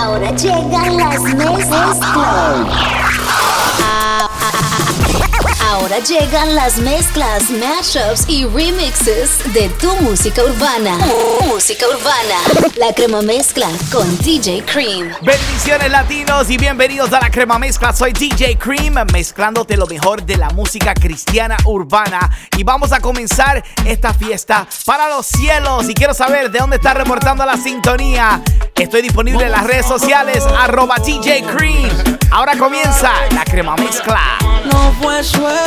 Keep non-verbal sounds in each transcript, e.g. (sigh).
Ahora llegan las mezclas. Ahora llegan las mezclas, mashups y remixes de tu música urbana. Música urbana. La crema mezcla con DJ Cream. Bendiciones latinos y bienvenidos a la crema mezcla. Soy DJ Cream, mezclándote lo mejor de la música cristiana urbana. Y vamos a comenzar esta fiesta para los cielos. Y quiero saber de dónde está reportando la sintonía. Estoy disponible en las redes sociales, arroba DJ Cream. Ahora comienza la crema mezcla. No fue suerte,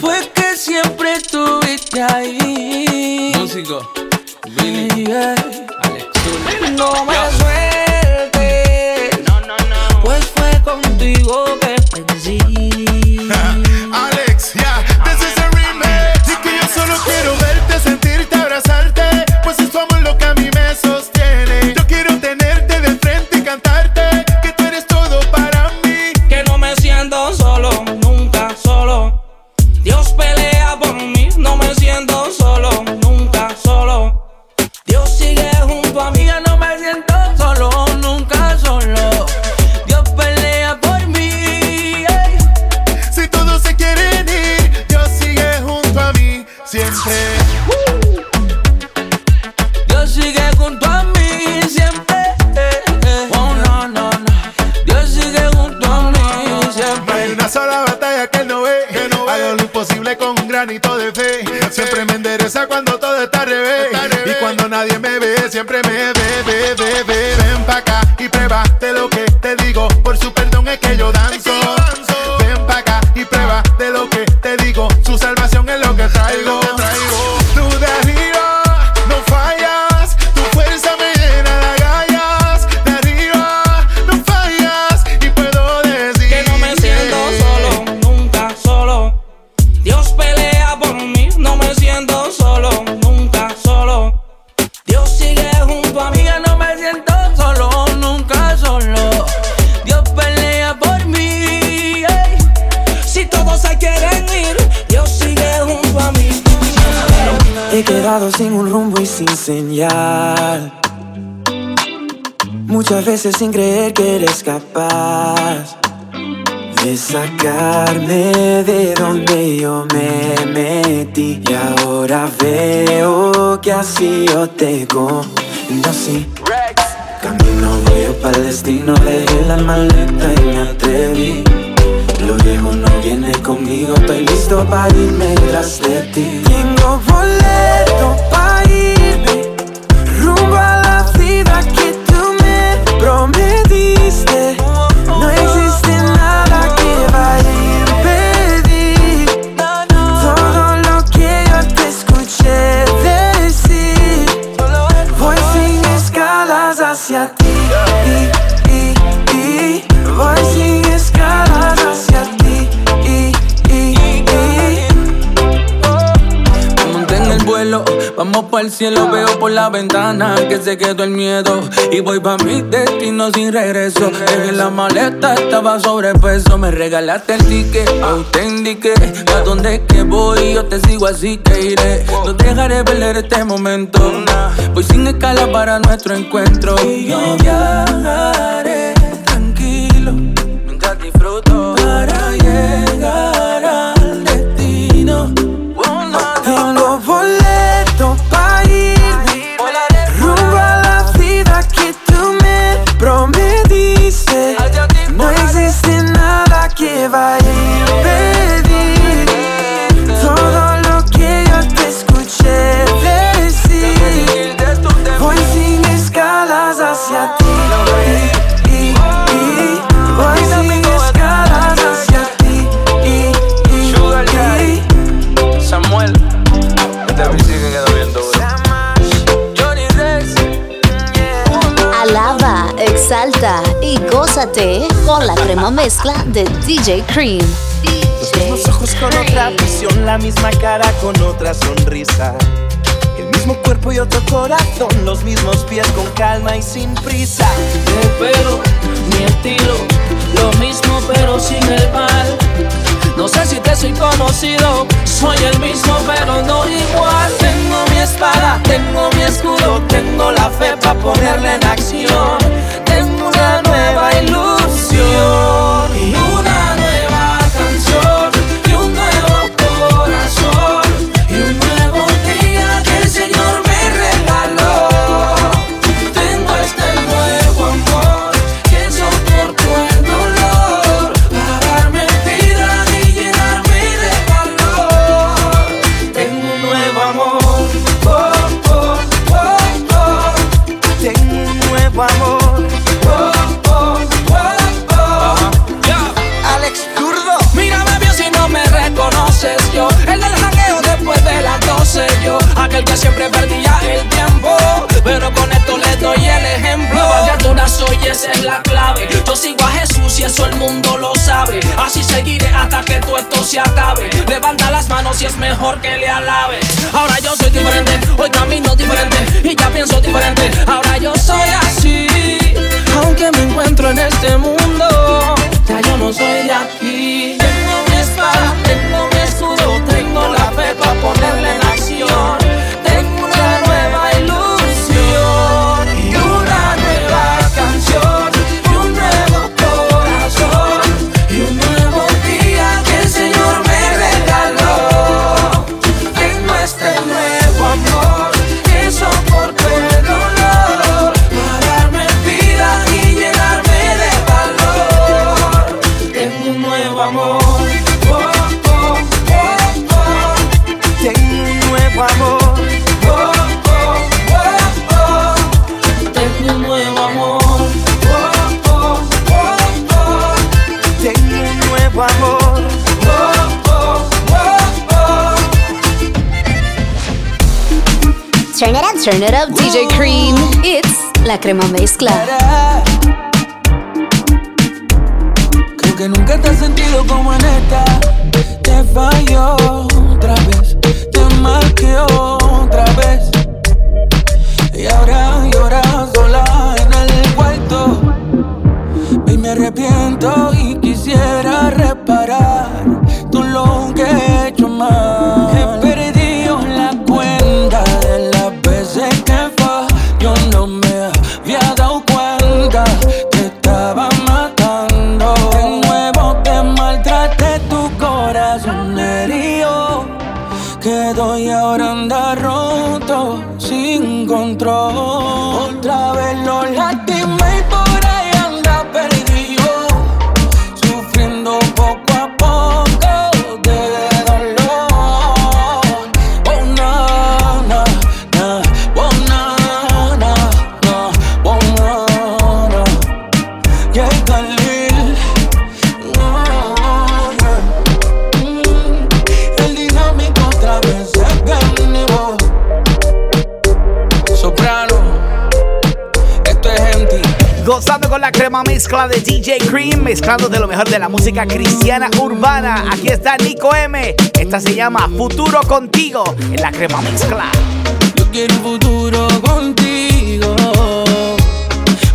fue que siempre estuviste ahí. Músico, Billy, Yeah. Alex. No me suelte, No, no, no. pues fue contigo que perdí. (laughs) Alex, yeah, this is a remix. Y que yo solo quiero verte, sentirte, abrazarte. Pues es tu amor granito de fe. Siempre me endereza cuando todo está al revés. Y cuando nadie me ve, siempre me ve, ve, ve, ve. Ven pa' acá y prueba de lo que te digo. Por su perdón es que yo danzo. Sin un rumbo y sin señal. Muchas veces sin creer que eres capaz de sacarme de donde yo me metí. Y ahora veo que así yo te conocí. Camino voy para el destino, dejé la maleta y me atreví. Lo viejo no viene conmigo, estoy listo para irme tras de ti. Tengo el cielo, veo por la ventana que se quedó el miedo. Y voy pa' mi destino sin regreso. Dejé la maleta, estaba sobrepeso, me regalaste el ticket, indiqué a dónde es que voy, yo te sigo así que iré. No dejaré perder este momento, voy sin escala para nuestro encuentro. Y yo viajaré a impedir todo lo que yo te escuché decir. Voy sin escalas hacia ti. Y, y, voy sin escalas hacia ti. Samuel, este beat sigue quedó bien duro. Johnny Rex, Alaba, exalta y gózate con la crema mezcla de DJ Cream. Los mismos ojos con otra visión, la misma cara con otra sonrisa. El mismo cuerpo y otro corazón, los mismos pies con calma y sin prisa. el pelo, mi estilo, lo mismo pero sin el mal. No sé si te soy conocido, soy el mismo pero no igual. Tengo mi espada, tengo mi escudo, tengo la fe para ponerla en acción. porque el mundo lo sabe. Así seguiré hasta que todo esto se acabe. Levanta las manos y es mejor que le alabes. Ahora yo soy diferente Turn it up, DJ Cream. It's la crema mezcla. Creo que nunca de DJ Cream mezclando de lo mejor de la música cristiana urbana. Aquí está Nico M. Esta se llama Futuro Contigo en la crema mezcla. Yo quiero un futuro contigo.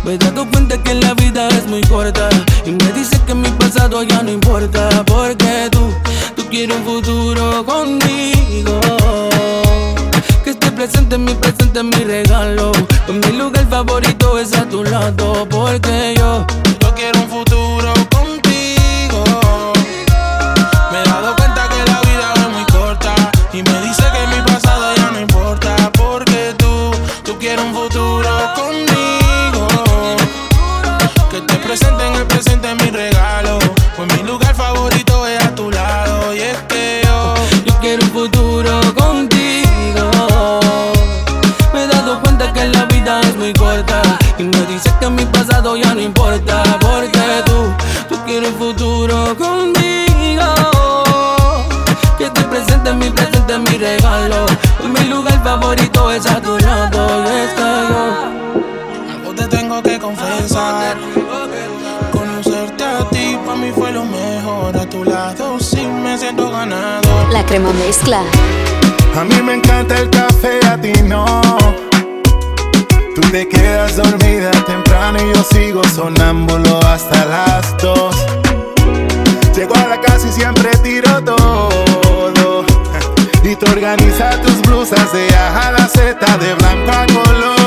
Me he dado cuenta que la vida es muy corta y me dice que mi pasado ya no importa porque tú, tú quieres un futuro contigo Que esté presente, mi presente, mi regalo. Mi lugar favorito es a tu lado porque yo quiero un futuro A mí me encanta el café, a ti no. Tú te quedas dormida temprano y yo sigo sonámbulo hasta las dos. Llego a la casa y siempre tiro todo. (laughs) Y te organizas tus blusas de A a la Z, de blanco a color.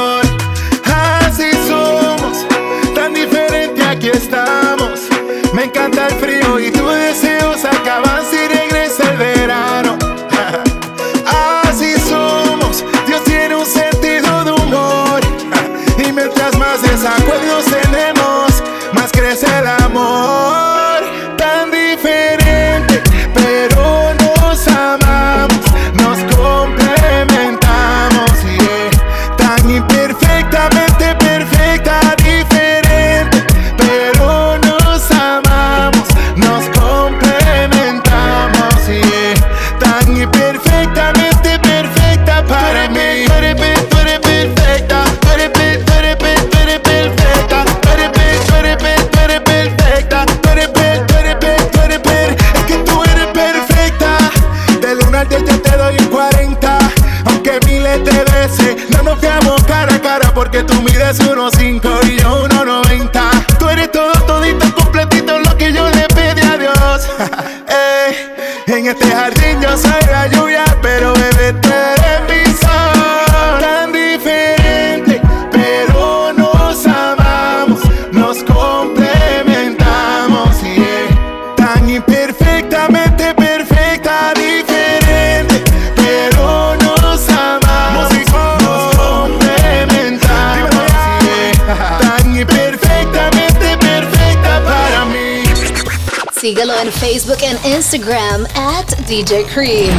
Síguelo en Facebook e Instagram at DJ Cream.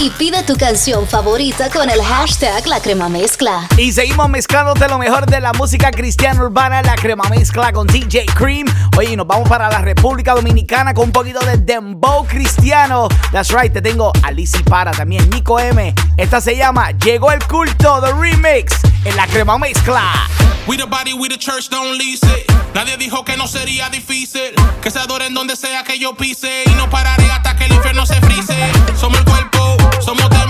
Y pide tu canción favorita con el hashtag La Crema Mezcla. Y seguimos mezclándote lo mejor de la música cristiana urbana, la crema mezcla con DJ Cream. Oye, y nos vamos para la República Dominicana con un poquito de dembow cristiano. That's right, te tengo a Lizzy Para, también Nico M. Esta se llama Llegó el culto, The Remix, en la crema mezcla. We the body, we the church, don't lease it. Nadie dijo que no sería difícil. Que se adoren donde sea que yo pise. Y no pararé hasta que el infierno se frise. Somos el cuerpo, somos templo.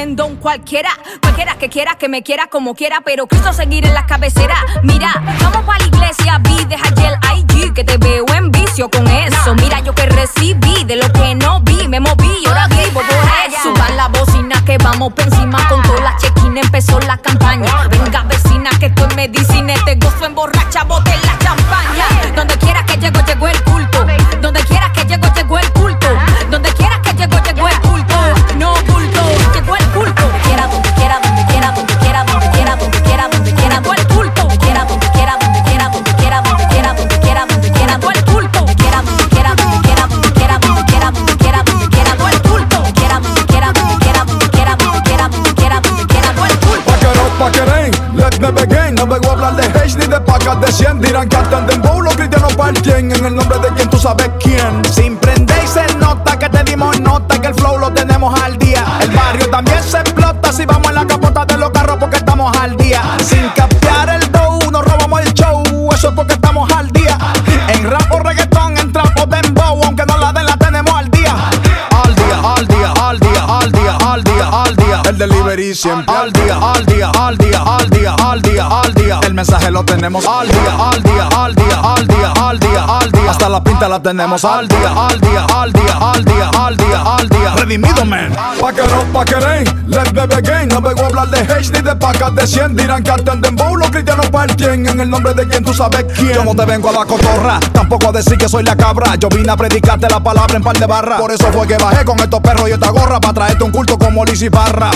Siendo un cualquiera. Cualquiera que quiera, que me quiera como quiera, pero Cristo seguir en la cabecera. Mira, vamos para la iglesia, vi, deja el IG, que te veo en vicio con eso. Mira, yo que recibí de lo que no vi, me moví, y ahora vivo por eso. Suban la bocina que vamos por encima con toda la chequina, empezó la campaña. Venga, vecina, que esto es medicina, de pacas de 100 Dirán que hasta en dembow los cristianos parten En el nombre de quien tú sabes quién Sin prender y se nota que te dimos nota que el flow lo tenemos al día. El barrio también se explota si vamos en la capota de los carros porque estamos al día. Sin capear el dough, nos robamos el show, eso es porque estamos al día. En rap o reggaetón, en trap o dembow, aunque no la den, la tenemos al día. Al día, al día, al día, al día, al día, al día El delivery siempre al día, al día, tenemos al día, al día, al día, al día, al día, al día Hasta la pinta la tenemos al día, al día, al día, al día, al día, al día Redimido, man. Paquerón, paquerén, let me begin No vengo a hablar de hate ni de pacas de 100 Dirán que hasta en dembow los cristianos parten En el nombre de quien tú sabes quién Yo no te vengo a la cotorra, tampoco a decir que soy la cabra Yo vine a predicarte la palabra en par de barras Por eso fue que bajé con estos perros y esta gorra Para traerte un culto como Liz y Parra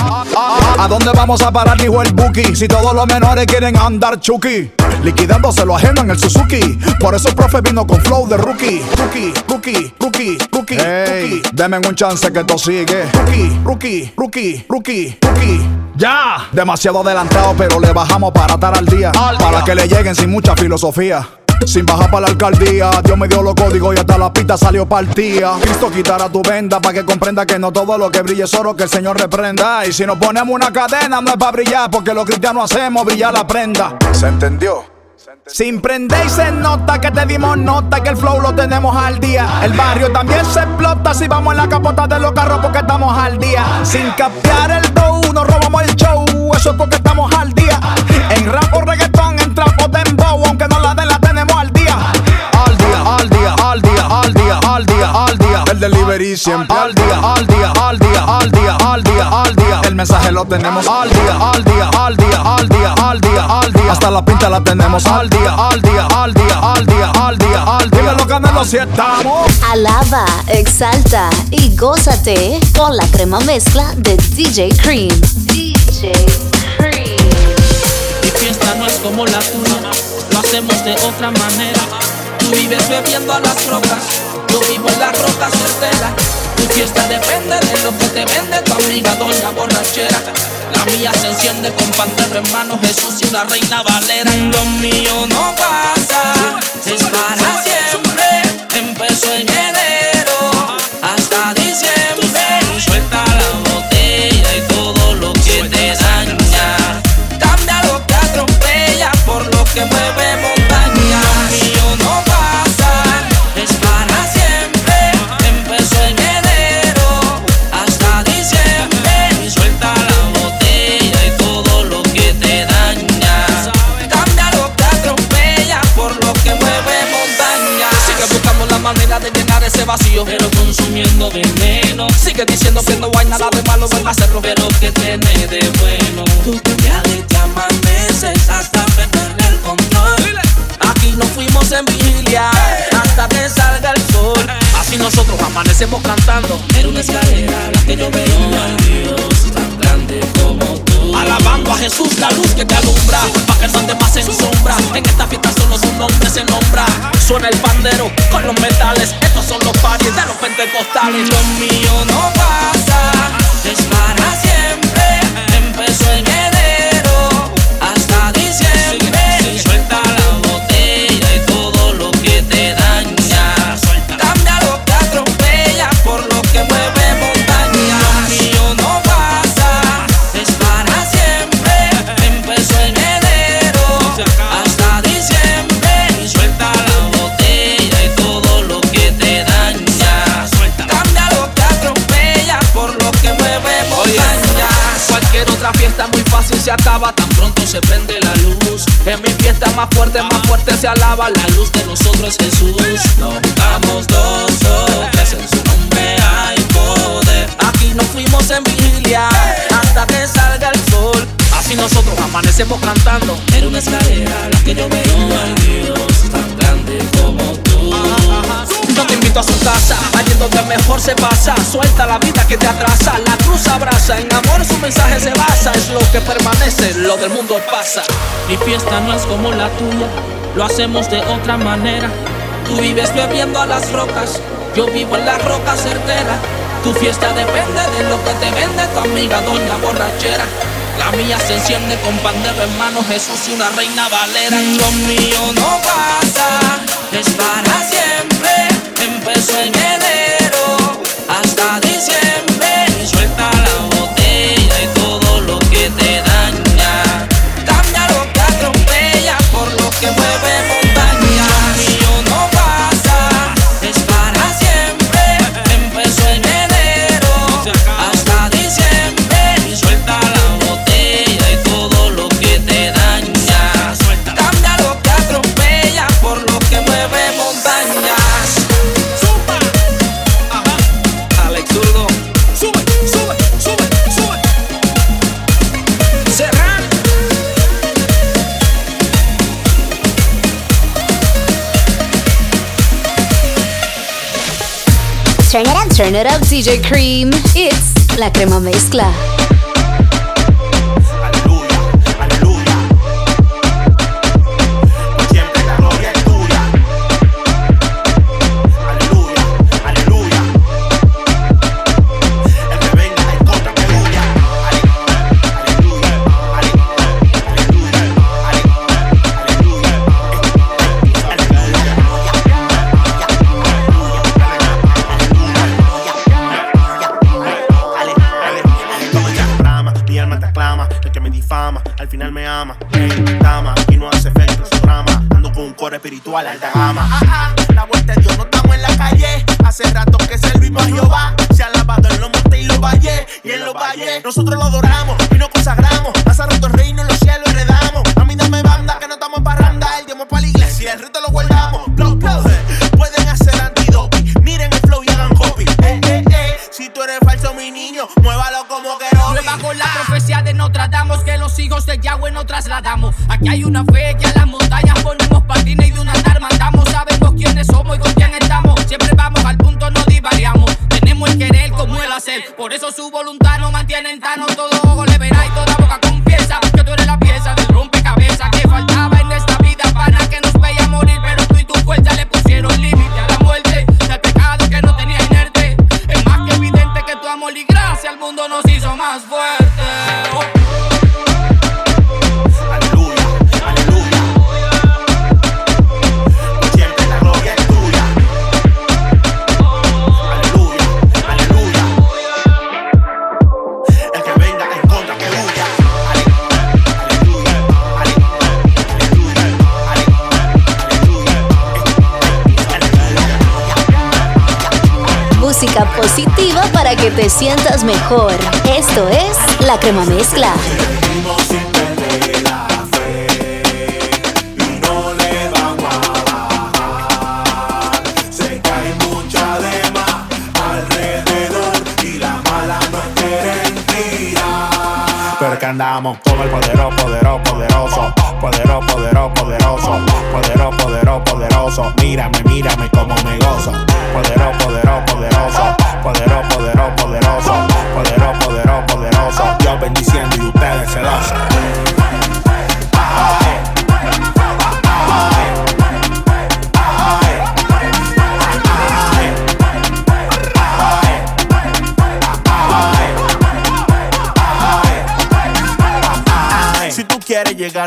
¿A dónde vamos a parar? Dijo el Buki Si todos los menores quieren andar chuki Liquidándose lo ajeno en el Suzuki. Por eso el profe vino con flow de rookie. Rookie, rookie, rookie, rookie, rookie. Deme un chance que esto sigue. Rookie, rookie, rookie, rookie, rookie. Ya, demasiado adelantado pero le bajamos para estar al día. Para que le lleguen sin mucha filosofía. Sin bajar para la alcaldía, Dios me dio los códigos y hasta la pista salió partida. Cristo quitará tu venda para que comprenda que no todo lo que brille es oro, que el Señor reprenda. Y si nos ponemos una cadena, no es para brillar, porque los cristianos hacemos brillar la prenda. ¿Se entendió? Sin prender y se nota que te dimos nota que el flow lo tenemos al día. El barrio también se explota si vamos en la capota de los carros porque estamos al día. Sin capear el dough, nos robamos el show, eso es porque estamos al día. En rap o reggaetón, en trap o dembow, aunque no la den, la tenemos al día. Al día, al día, al día, al día, al día, al día. El delivery siempre al día, al día, al día, al día, al día, al día. Mensaje lo tenemos al día, al día, al día, al día, al día, al día. Hasta la pinta la tenemos al día, al día, al día, al día, al día, al día. Dímelo, Canelo, si estamos. Alaba, exalta y gózate con la crema mezcla de DJ Cream. DJ Cream. Mi fiesta no es como la tuya, lo hacemos de otra manera. Tú vives bebiendo a las rocas, yo vivo en las rocas certeras. Tu fiesta depende de lo que te vende tu amiga doña borrachera. La mía se enciende con pan de hermano Jesús y una reina valera. Lo mío no pasa, es para siempre. Empezó en enero hasta diciembre. Ese vacío, pero consumiendo veneno. Sigue diciendo que no hay nada de malo en hacerlo, pero que tiene de bueno. Tú te te amaneces hasta perder el control. Aquí nos fuimos en vigilia hasta que salga el sol. Así nosotros amanecemos cantando. Era una escalera la que yo veo al Dios tan grande como tú. Alabando a Jesús, la luz que te alumbra. Pa' que no andes más en sombra. En esta fiesta solo su nombre se nombra. Suena el pandero con los metales. Estos son los paris de los pentecostales. Lo mío no pasa, es para siempre. Empezó en enero hasta diciembre. Acaba tan pronto se prende la luz. En mi fiesta más fuerte, más fuerte se alaba la luz de nosotros es Jesús. Nos juntamos dos toques en su nombre hay poder. Aquí nos fuimos en vigilia hasta que salga el sol. Así nosotros amanecemos cantando. Era una escalera la que yo veo al Dios A su casa, allí donde mejor se pasa. Suelta la vida que te atrasa, la cruz abraza. En amor su mensaje se basa, es lo que permanece, lo del mundo pasa. Mi fiesta no es como la tuya, lo hacemos de otra manera. Tú vives bebiendo a las rocas, yo vivo en la roca certera. Tu fiesta depende de lo que te vende tu amiga doña borrachera. La mía se enciende con pan de hermano Jesús y una reina valera. Lo mío no pasa, es para siempre. Empezó en enero hasta diciembre. Suelta la botella y todo lo que te daña. Cambia lo que atropella por lo que mueve Turn it up, DJ Cream. It's la crema mezcla. igual alta gama. Ah, ah. Tirar. Pero que andamos como el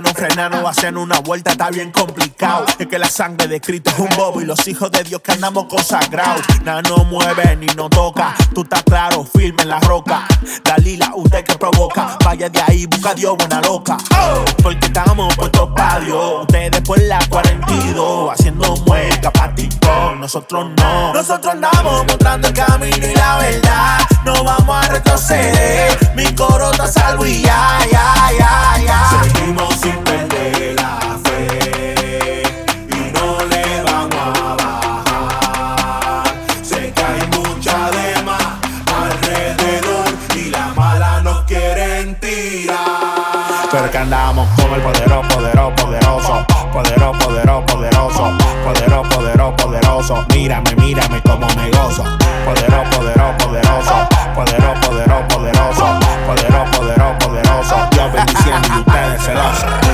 un frenano o hacer una vuelta está bien complicado. Es que la sangre de Cristo es un bobo y los hijos de Dios que andamos consagrados. Nada no mueve ni no toca. Tú estás claro, firme en la roca. Dalila, usted que provoca. Vaya de ahí, busca a Dios, buena loca. Porque estamos puestos para Dios. Ustedes por la 42, haciendo mueca pa' TikTok. Nosotros no. Nosotros andamos mostrando el camino y la verdad. No vamos a retroceder. Mi coro está salvo y ya, ya, ya, ya. Seguimos sin perder la fe y no le vamos a bajar. Sé que hay mucha dema alrededor y la mala nos quieren tirar. Pero que andamos como el poderoso, poderoso, poderoso, poderoso, poderoso, poderoso, poderoso, poderoso, poderoso. Mírame, mírame como me gozo. Poderoso, poderoso, poderoso, poderoso, poderoso, poderoso, poderoso, poderoso, poderoso. Dios bendiciendo y ustedes celosos.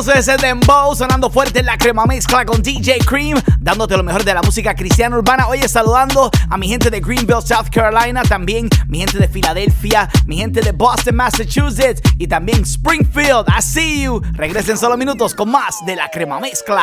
Poderoso ese dembow, sonando fuerte en la crema mezcla con DJ Cream, dándote lo mejor de la música cristiana urbana. Oye, saludando a mi gente de Greenville, South Carolina, también mi gente de Filadelfia, mi gente de Boston, Massachusetts y también Springfield. I see you. Regresen solo minutos con más de la crema mezcla.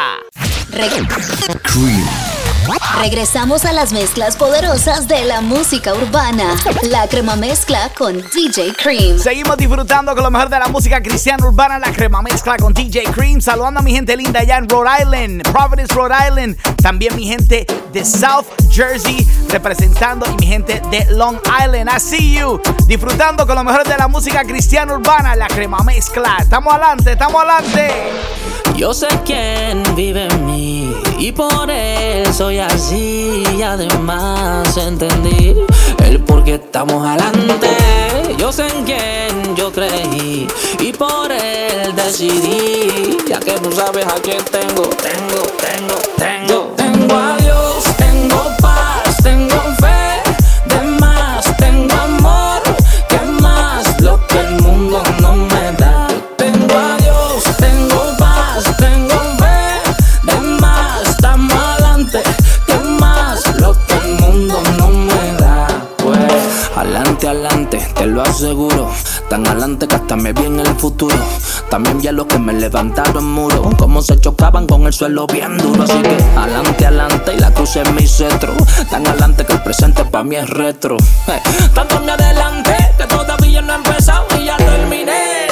Regresamos a las mezclas poderosas de la música urbana. La Crema Mezcla con DJ Cream. Seguimos disfrutando con lo mejor de la música cristiana urbana, la crema mezcla con DJ Cream. Saludando a mi gente linda allá en Rhode Island, Providence, Rhode Island. También mi gente de South Jersey representando y mi gente de Long Island. I see you. Disfrutando con lo mejor de la música cristiana urbana, la crema mezcla. Estamos adelante, estamos adelante. Yo sé quién vive en mí y por él soy así. Y además entendí el por qué estamos adelante. Yo sé en quién yo creí y por él decidí. Ya que tú sabes a quién tengo, tengo, tengo, tengo. Lo aseguro. Tan adelante que hasta me vi en el futuro. También vi a los que me levantaron muro. Como se chocaban con el suelo bien duro. Así que adelante, adelante y la cruz es mi cetro. Tan adelante que el presente para mí es retro. Eh, tanto me adelante que todavía no he empezado y ya terminé.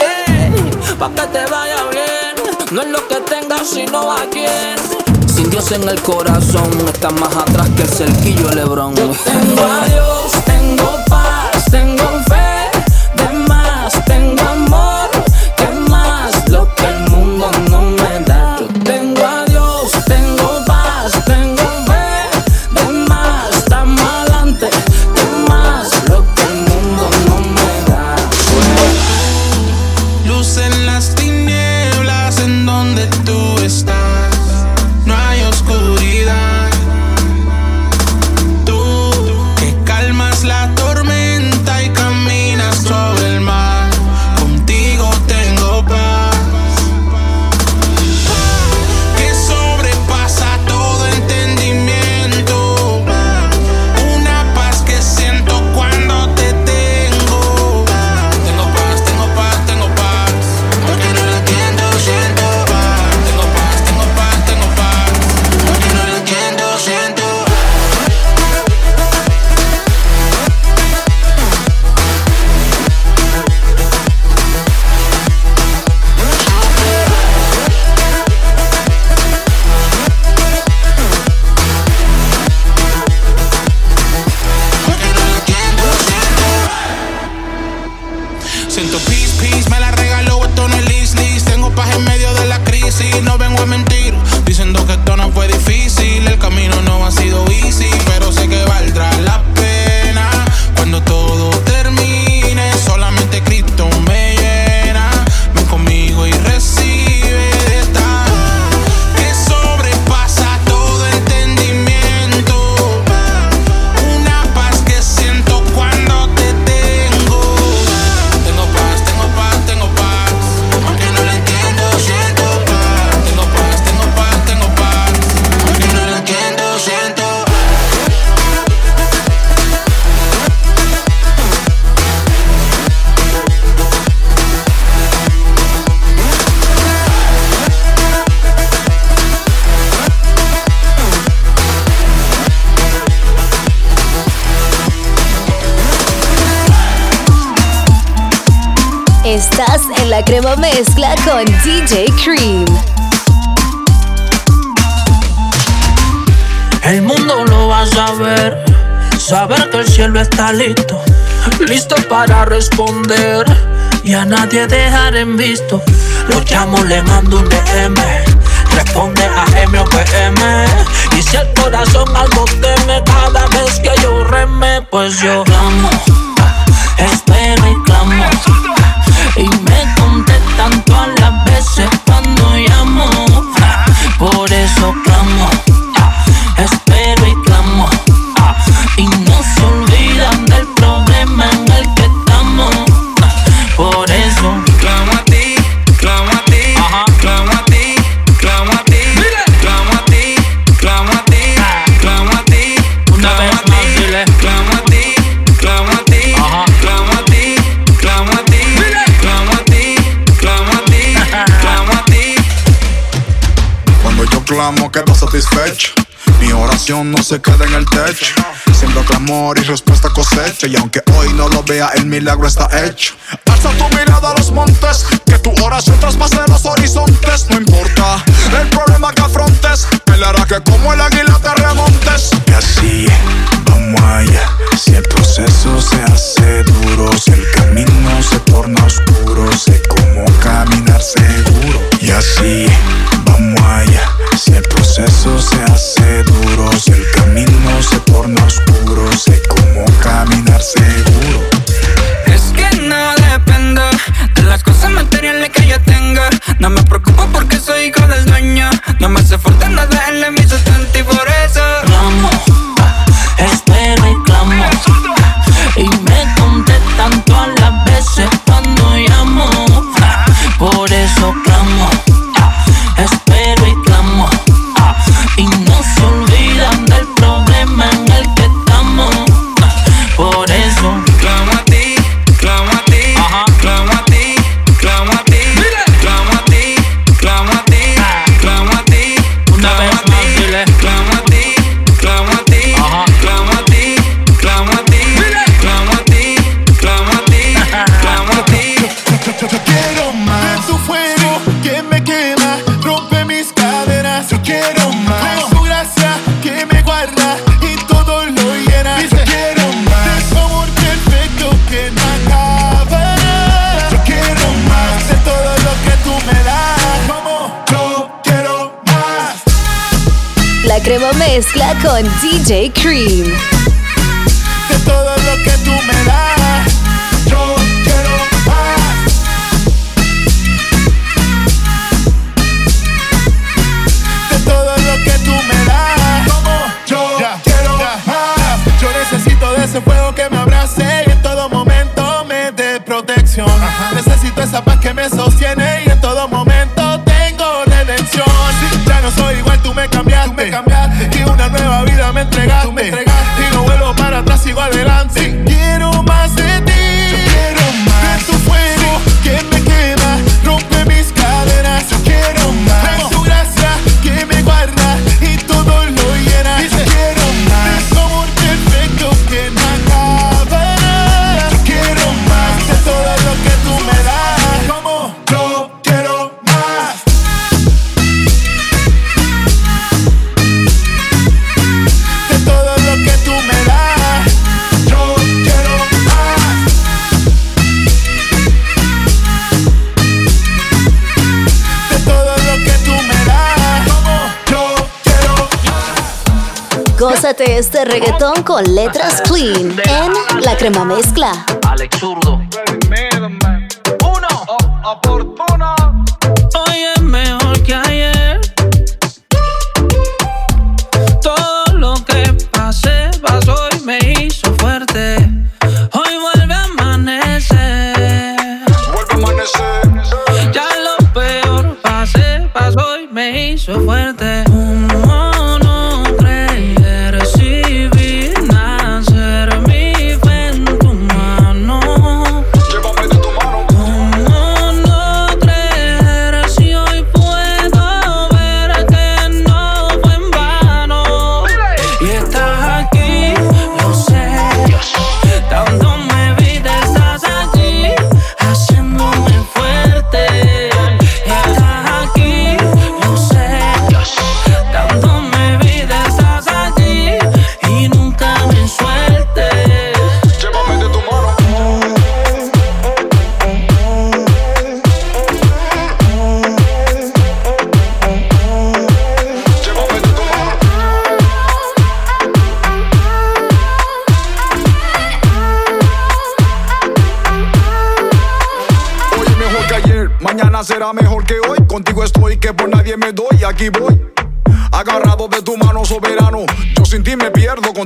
Pa' que te vaya bien. No es lo que tengas, sino a quién. Sin Dios en el corazón, está más atrás que el cerquillo Lebrón. Tengo a Dios, tengo paz, tengo fe. diciendo que esto no fue difícil. la crema mezcla con DJ Cream. El mundo lo va a saber, saber que el cielo está listo, listo para responder y a nadie dejar en visto. Lo llamo, le mando un DM, responde a M o PM. Y si el corazón algo teme cada vez que yo reme, pues yo clamo, espero y clamo. Y me contestan todas las veces quedo satisfecho. Mi oración no se queda en el techo. Siendo clamor y respuesta cosecha. Y aunque hoy no lo vea, el milagro está hecho. Alza tu mirada a los montes. Que tu oración traspase los horizontes. No importa el problema que afrontes. Él hará que como el águila te remontes. Y así, vamos allá. Si el proceso se hace duro, si el camino se torna oscuro, sé cómo caminar seguro. Y así, vamos allá. Si el proceso se hace duro, si el camino se torna oscuro, sé cómo caminar seguro. Es que no dependo de las cosas materiales que yo tengo. No me preocupo porque soy hijo del dueño. No me hace falta nada en mi sustento DJ Cream. Reggaetón con letras clean en La Crema Mezcla. Alex Zurdo.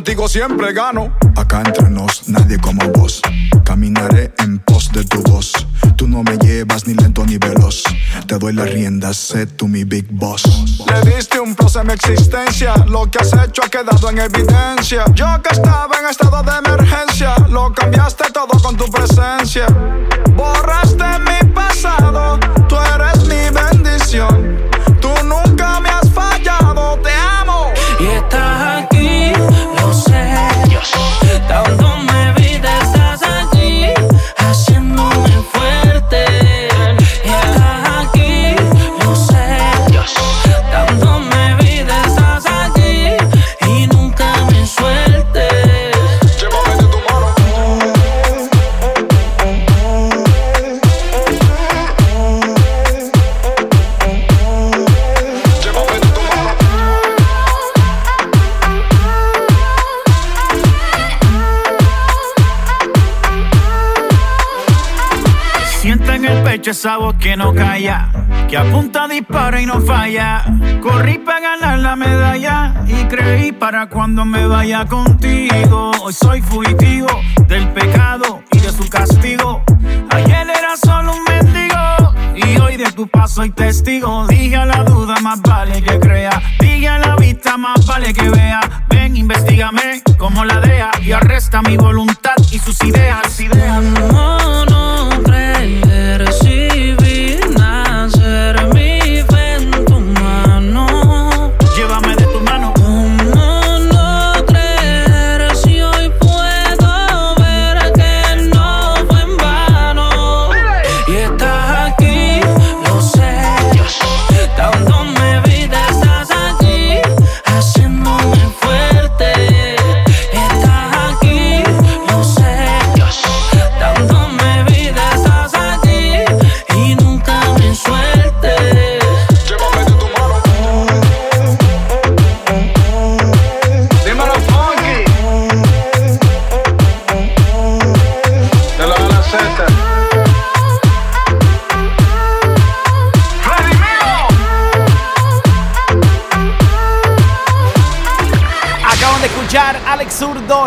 Contigo siempre gano. Acá entre nos, nadie como vos. Caminaré en pos de tu voz. Tú no me llevas ni lento ni veloz. Te doy las riendas, sé tú mi big boss. Le diste un plus a mi existencia. Lo que has hecho ha quedado en evidencia. Yo que estaba en estado de Esa voz que no calla, que apunta, dispara y no falla. Corrí para ganar la medalla y creí para cuando me vaya contigo. Hoy soy fugitivo del pecado y de su castigo. Ayer era solo un mendigo y hoy de tu paso soy testigo. Dije a la duda, más vale que crea. Dije a la vista, más vale que vea. Ven, investigame como la DEA y arresta mi voluntad y sus ideas. ideas.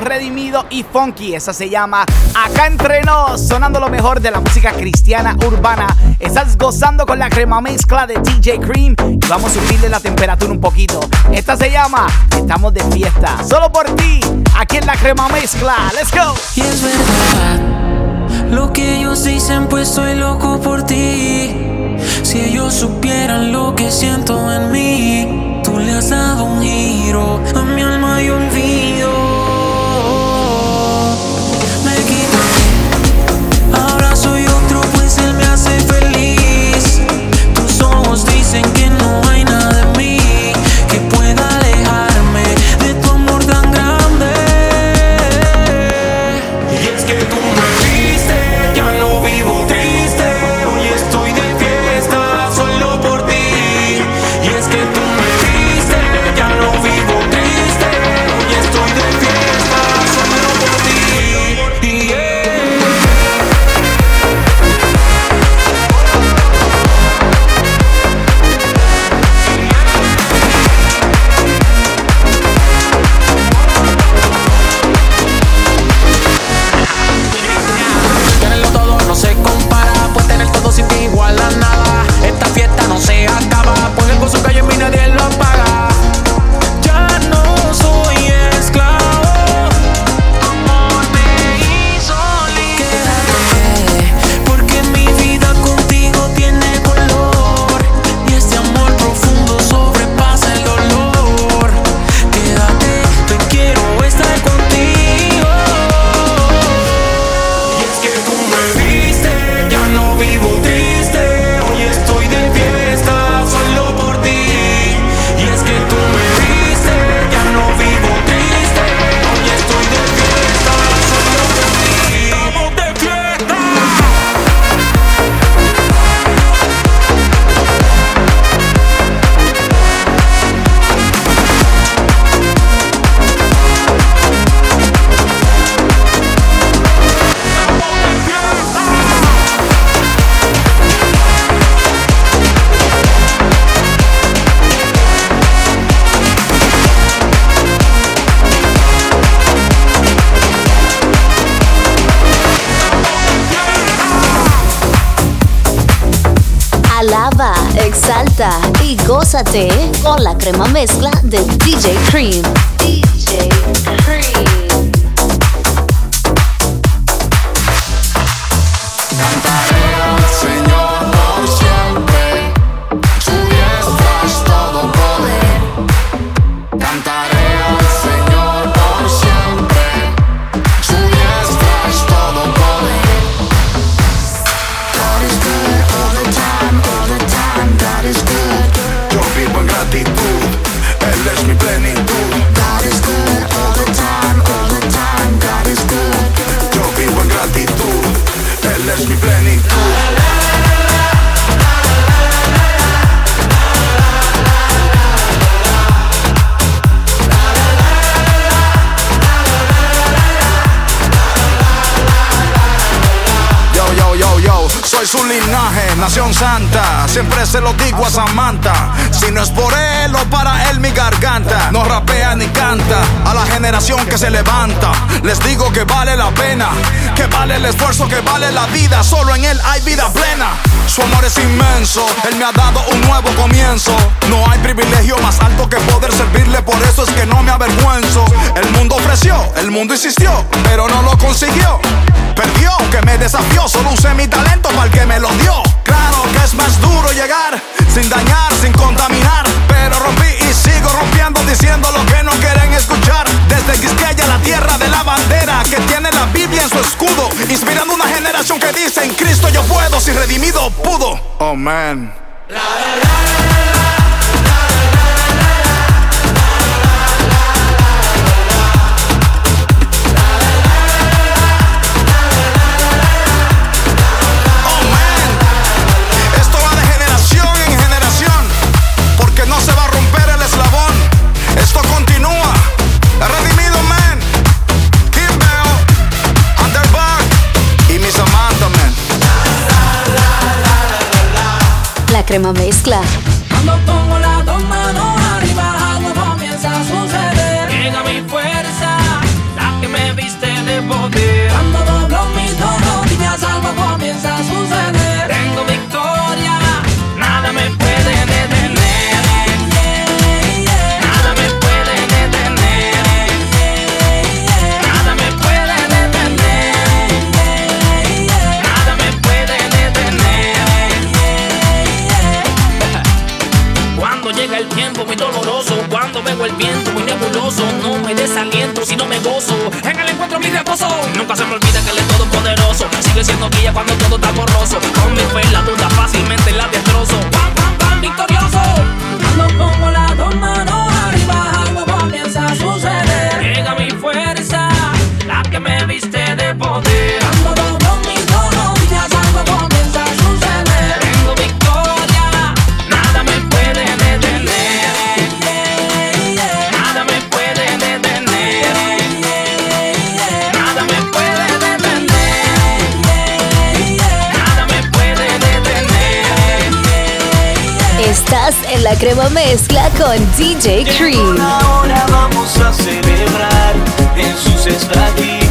Redimido y Funky. Esa se llama Acá Entre sonando lo mejor de la música cristiana urbana. Estás gozando con la crema mezcla de DJ Cream y vamos a subirle la temperatura un poquito. Esta se llama Estamos de fiesta, solo por ti, aquí en la crema mezcla. Let's go. Y es verdad lo que ellos dicen, pues soy loco por ti. Si ellos supieran lo que siento en mí, tú le has dado un giro a mi alma y olvido. Dicen que gózate con la crema mezcla de DJ Cream. Samantha. Si no es por él o para él mi garganta, no rapea ni canta. A la generación que se levanta, les digo que vale la pena, que vale el esfuerzo, que vale la vida. Solo en él hay vida plena. Su amor es inmenso, él me ha dado un nuevo comienzo. No hay privilegio más alto que poder servirle, por eso es que no me avergüenzo. El mundo ofreció, el mundo insistió, pero no lo consiguió. Perdió, que me desafió, solo usé mi talento para el que me lo dio. Claro que es más duro llegar, sin dañar, sin contaminar. Pero rompí y sigo rompiendo, diciendo lo que no quieren escuchar. Desde Quisqueya, la tierra de la bandera, que tiene la Biblia en su escudo. Inspirando una generación que dice, en Cristo yo puedo, si redimido pudo. Oh man. Esto La crema mezcla. En el encuentro mi reposo. Nunca se me olvida que él es todopoderoso. Sigue siendo guía cuando todo está borroso. Con mi fe la duda fácilmente la destrozo. Pam, pam, pam, victorioso. En crema mezcla con DJ Cream. Ahora vamos a celebrar, Jesús está aquí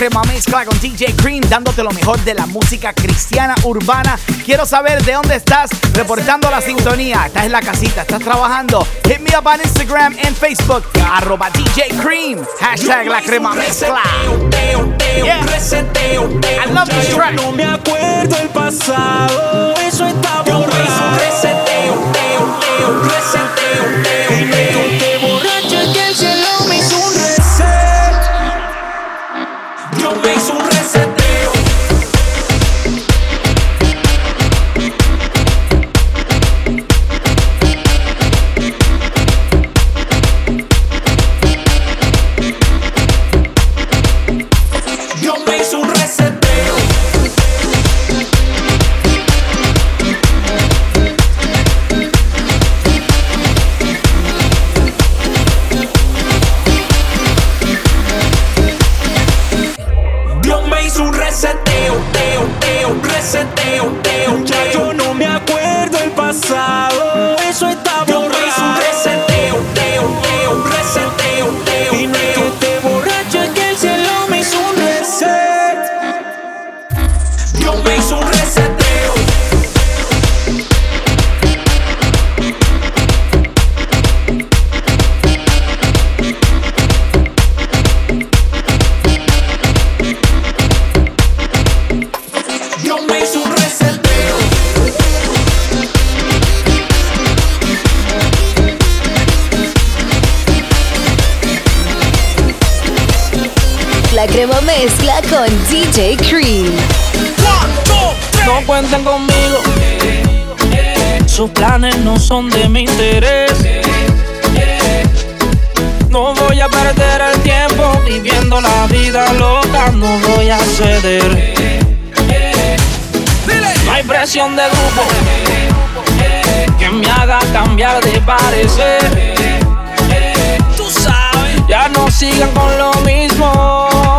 crema mezcla con DJ Cream, dándote lo mejor de la música cristiana urbana. Quiero saber de dónde estás reportando la sintonía. Estás en la casita, estás trabajando. Hit me up on Instagram and Facebook. Arroba DJ Cream. Hashtag la crema mezcla. Yeah. I love this track. No me acuerdo el pasado, eso está borrado. Acuerdo el pasado, eso DJ Cream. No cuenten conmigo. Sus planes no son de mi interés. No voy a perder el tiempo viviendo la vida loca, no voy a ceder. No hay presión de grupo que me haga cambiar de parecer. Tú sabes, ya no sigan con lo mismo.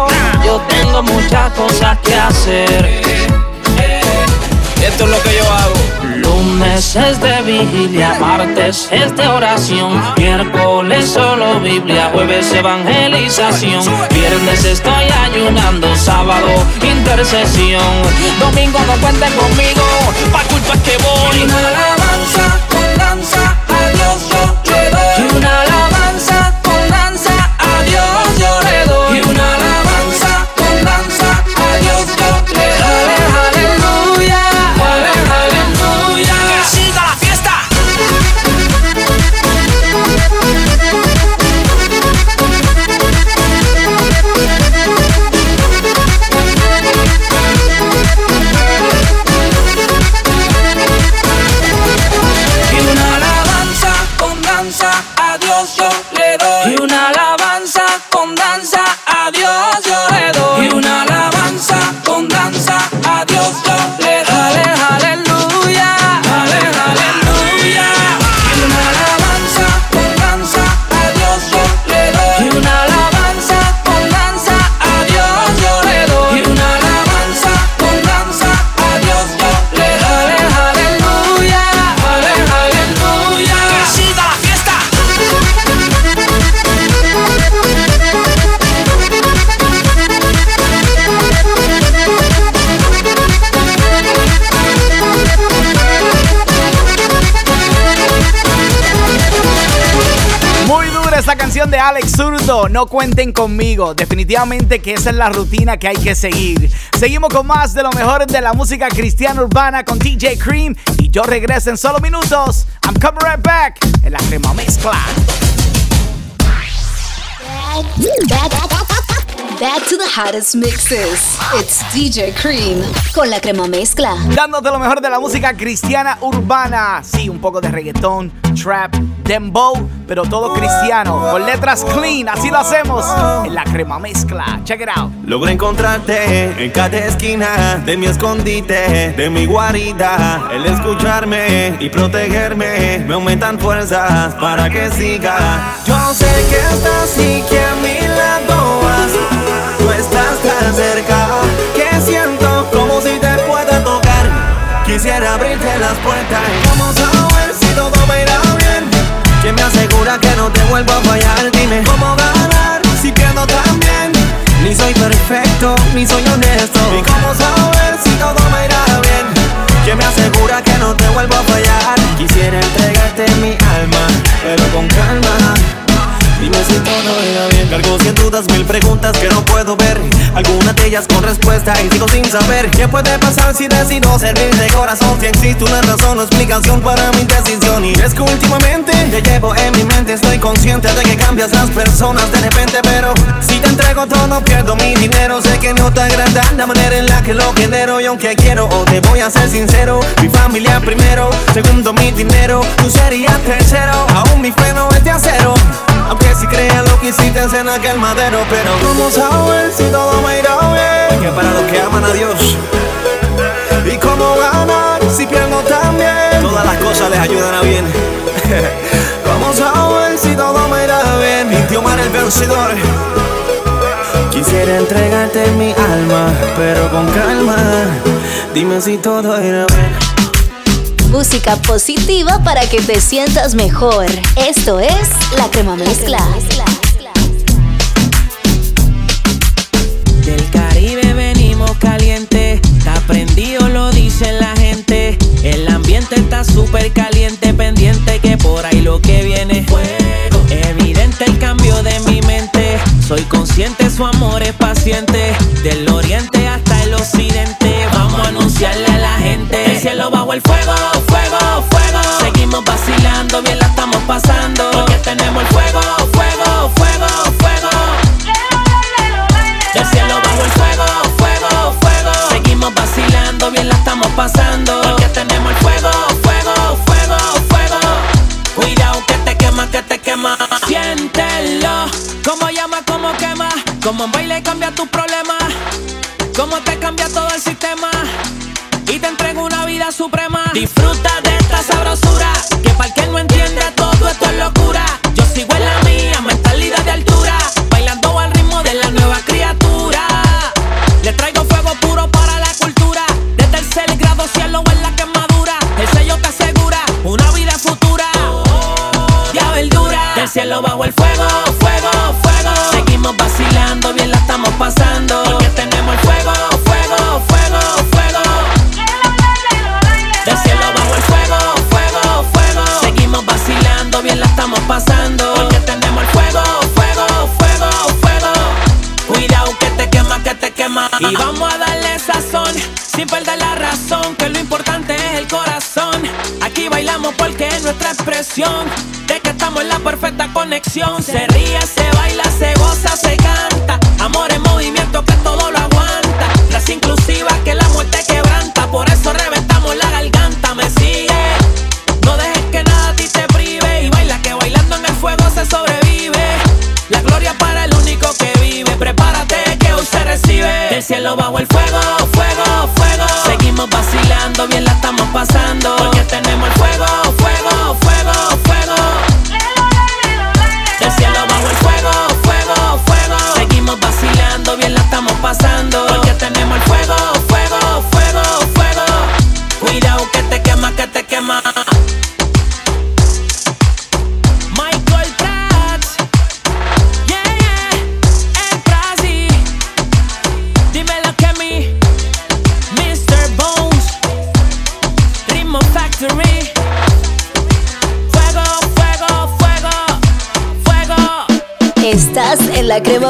Yo tengo muchas cosas que hacer. Esto es lo que yo hago. Lunes es de vigilia, martes es de oración, miércoles solo Biblia, jueves evangelización, viernes estoy ayunando, sábado intercesión, domingo no cuenten conmigo, pa' culpa es que voy. Y una alabanza con danza, a Dios yo le doy. Y una No cuenten conmigo. Definitivamente que esa es la rutina que hay que seguir. Seguimos con más de lo mejor de la música cristiana urbana con DJ Cream. Y yo regreso en solo minutos. I'm coming right back en la crema mezcla. Back, to the hottest mixes. It's DJ Cream con la crema mezcla. Dándote lo mejor de la música cristiana urbana. Sí, un poco de reggaetón, trap, dembow, pero todo cristiano. Con letras clean, así lo hacemos en la crema mezcla. Check it out. Logré encontrarte en cada esquina de mi escondite, de mi guarida. El escucharme y protegerme me aumentan fuerzas para que siga. Yo sé que estás y que a mi lado vas. Tan cerca que siento como si te pueda tocar. Quisiera abrirte las puertas vamos a ver si todo me irá bien. ¿Quién me asegura que no te vuelvo a fallar? Dime cómo ganar si pierdo también. Ni soy perfecto mí soy honesto. ¿Y cómo saber si todo me irá bien? ¿Quién me asegura que no te vuelvo a fallar? Quisiera entregarte mi alma, pero con calma. Dime si todo irá bien. Cargo cien dudas, mil preguntas que no puedo ver. Algunas de ellas con respuesta y sigo sin saber qué puede pasar si decido servir de corazón. Si existe una razón o explicación para mi decisión. Y es que últimamente te llevo en mi mente. Estoy consciente de que cambias las personas de repente, pero si te entrego todo, pierdo mi dinero. Sé que no te agrada la manera en la que lo genero. Y aunque quiero, o te voy a ser sincero, mi familia primero, segundo mi dinero, tú serías tercero. Aún mi freno es de acero. Aunque si creas lo que hiciste en aquel madero Pero ¿cómo saber si todo me irá bien? Que para los que aman a Dios ¿Y cómo ganar si pierdo también? Todas las cosas les ayudan a bien (laughs) ¿Cómo saber si todo me irá bien? Indio Mar el vencedor Quisiera entregarte mi alma Pero con calma Dime si todo irá bien Música positiva para que te sientas mejor. Esto es La Crema Mezcla. Del Caribe venimos caliente, está prendido lo dice la gente. El ambiente está súper caliente, pendiente que por ahí lo que viene. Fuego. Evidente el cambio de mi mente, soy consciente su amor es paciente. Del oriente hasta el occidente, vamos a anunciarle a la gente. El cielo bajo el fuego, fuego, pasando. Porque tenemos el fuego, fuego, fuego, fuego. Del cielo bajo el fuego, fuego, fuego. Seguimos vacilando, bien la estamos pasando. Porque tenemos el fuego, fuego, fuego, fuego. Cuidado que te quema, que te quema. Siéntelo, como llama, como quema. Como en baile cambia tus problemas. Como te cambia todo el sistema. Y te entrego una vida suprema. Disfruta perfecta conexión.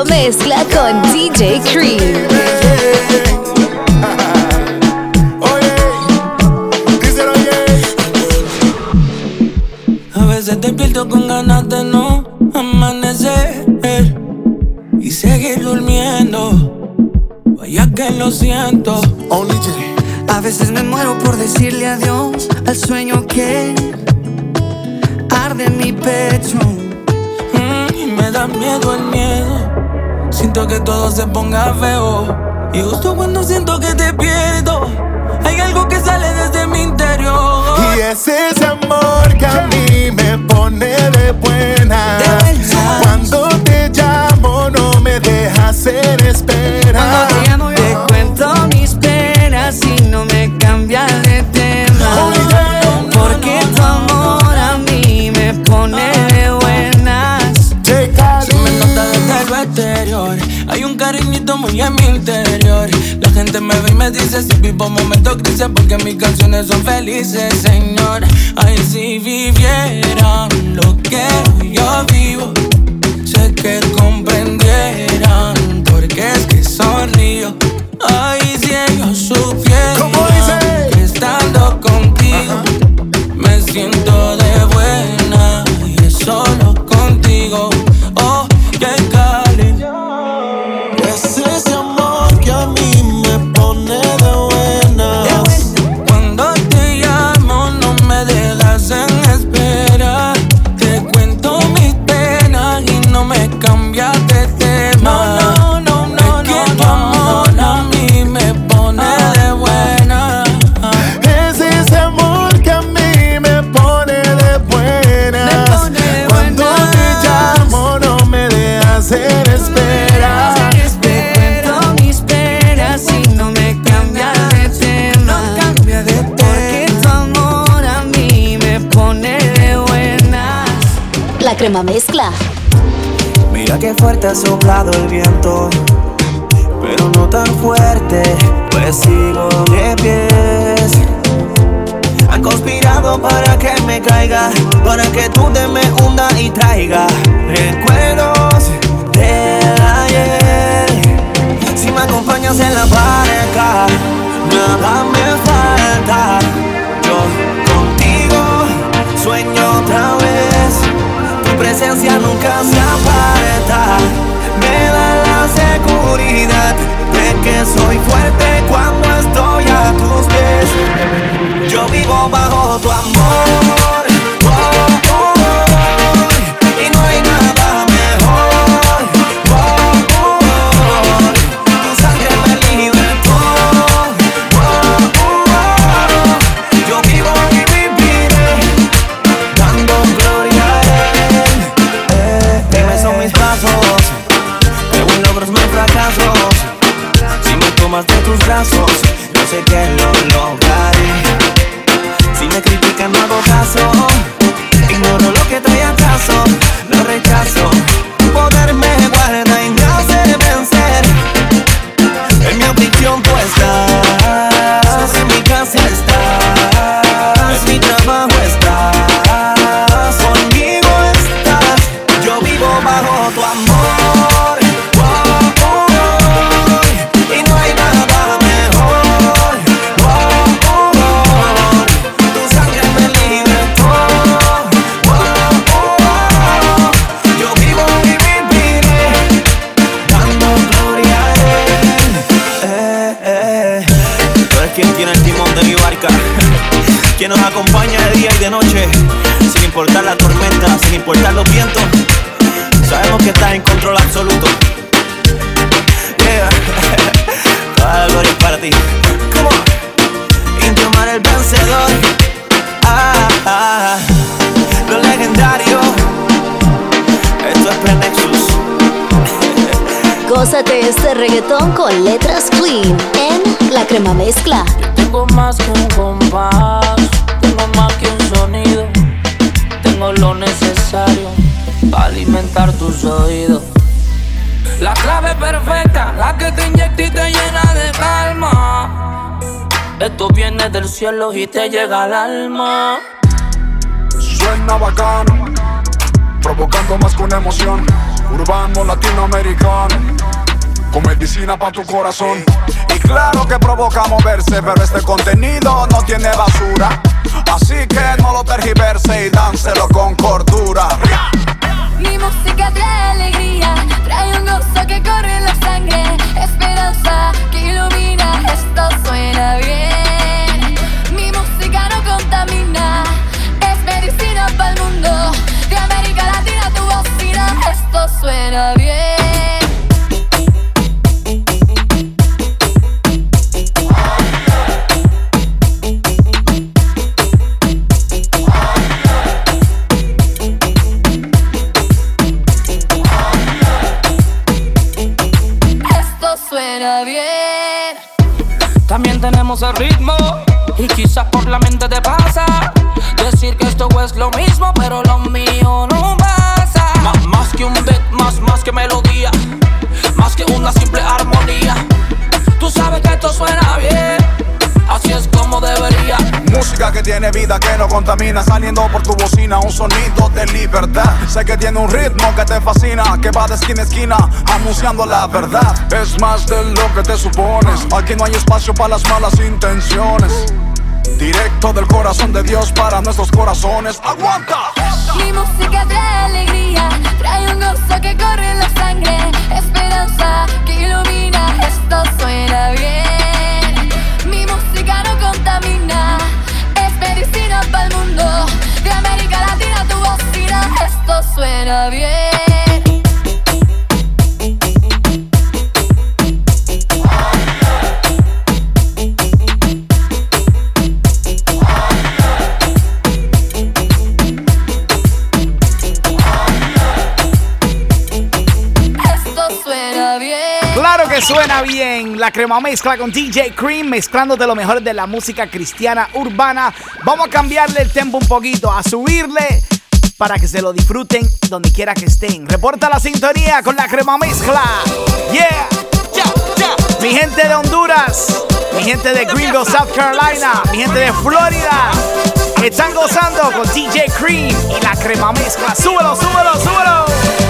Mezcla con DJ Cream. Ponga feo. Y justo cuando siento que te pierdo, hay algo que sale desde mi interior. Y es ese amor que a mí me pone de buena. Cuando te llamo no me dejas en espera. Muy en mi interior. La gente me ve y me dice si vivo momentos grises porque mis canciones son felices, señor. Ay, si vivieran lo que yo vivo, sé que comprendieran porque es que sonrío. Ay, si ellos supieran crema mezcla. Mira que fuerte ha soplado el viento, pero no tan fuerte, pues sigo de pies. Han conspirado para que me caiga, para que tú te me hunda y traiga recuerdos del ayer. Si me acompañas en la barca, nada me falta. Yo contigo sueño otra. Presencia nunca se aparta. Me da la seguridad de que soy fuerte cuando estoy a tus pies. Yo vivo bajo tu amor. Quien tiene el timón de mi barca, (laughs) quien nos acompaña de día y de noche, sin importar la tormenta, sin importar los vientos. Sabemos que estás en control absoluto. Yeah. (laughs) Toda la gloria es para ti. Come on. El vencedor. Ah, ah, lo legendario. Esto es Prenexus. Gózate este reggaetón con letras clean en La crema mezcla. Tengo más que un compás, tengo más que un sonido. Tengo lo necesario para alimentar tus oídos. La clave perfecta, la que te inyecta y te llena de calma. Esto viene del cielo y te llega al alma. Suena bacano, provocando más que una emoción. Urbano latinoamericano, con medicina para tu corazón. Y claro que provoca moverse, pero este contenido no tiene basura. Así que no lo tergiverse y dánselo con cordura. Mi música trae alegría, trae un gozo que corre en la sangre, esperanza que ilumina, esto suena bien. Esto suena bien. Esto suena bien. También tenemos el ritmo y quizás por la mente te pasa decir que esto es lo mismo, pero lo mío. Más, más que melodía, más que una simple armonía. Tú sabes que esto suena bien, así es como debería. Música que tiene vida, que no contamina. Saliendo por tu bocina, un sonido de libertad. Sé que tiene un ritmo que te fascina Que va de esquina a esquina, anunciando la verdad. Es más de lo que te supones. Aquí no hay espacio para las malas intenciones Directo del corazón de Dios para nuestros corazones. ¡Aguanta! Mi música trae alegría, trae un gozo que corre en la sangre, esperanza que ilumina, esto suena bien. Mi música no contamina, es medicina para el mundo, de América Latina tu bocina, esto suena bien. Suena bien. La crema mezcla con DJ Cream, mezclándote lo mejor de la música cristiana urbana. Vamos a cambiarle el tempo un poquito, a subirle para que se lo disfruten donde quiera que estén. Reporta la sintonía con la crema mezcla. Yeah. Mi gente de Honduras, mi gente de Greenville, South Carolina, mi gente de Florida. Están gozando con DJ Cream y la crema mezcla. Súbelo, súbelo, súbelo.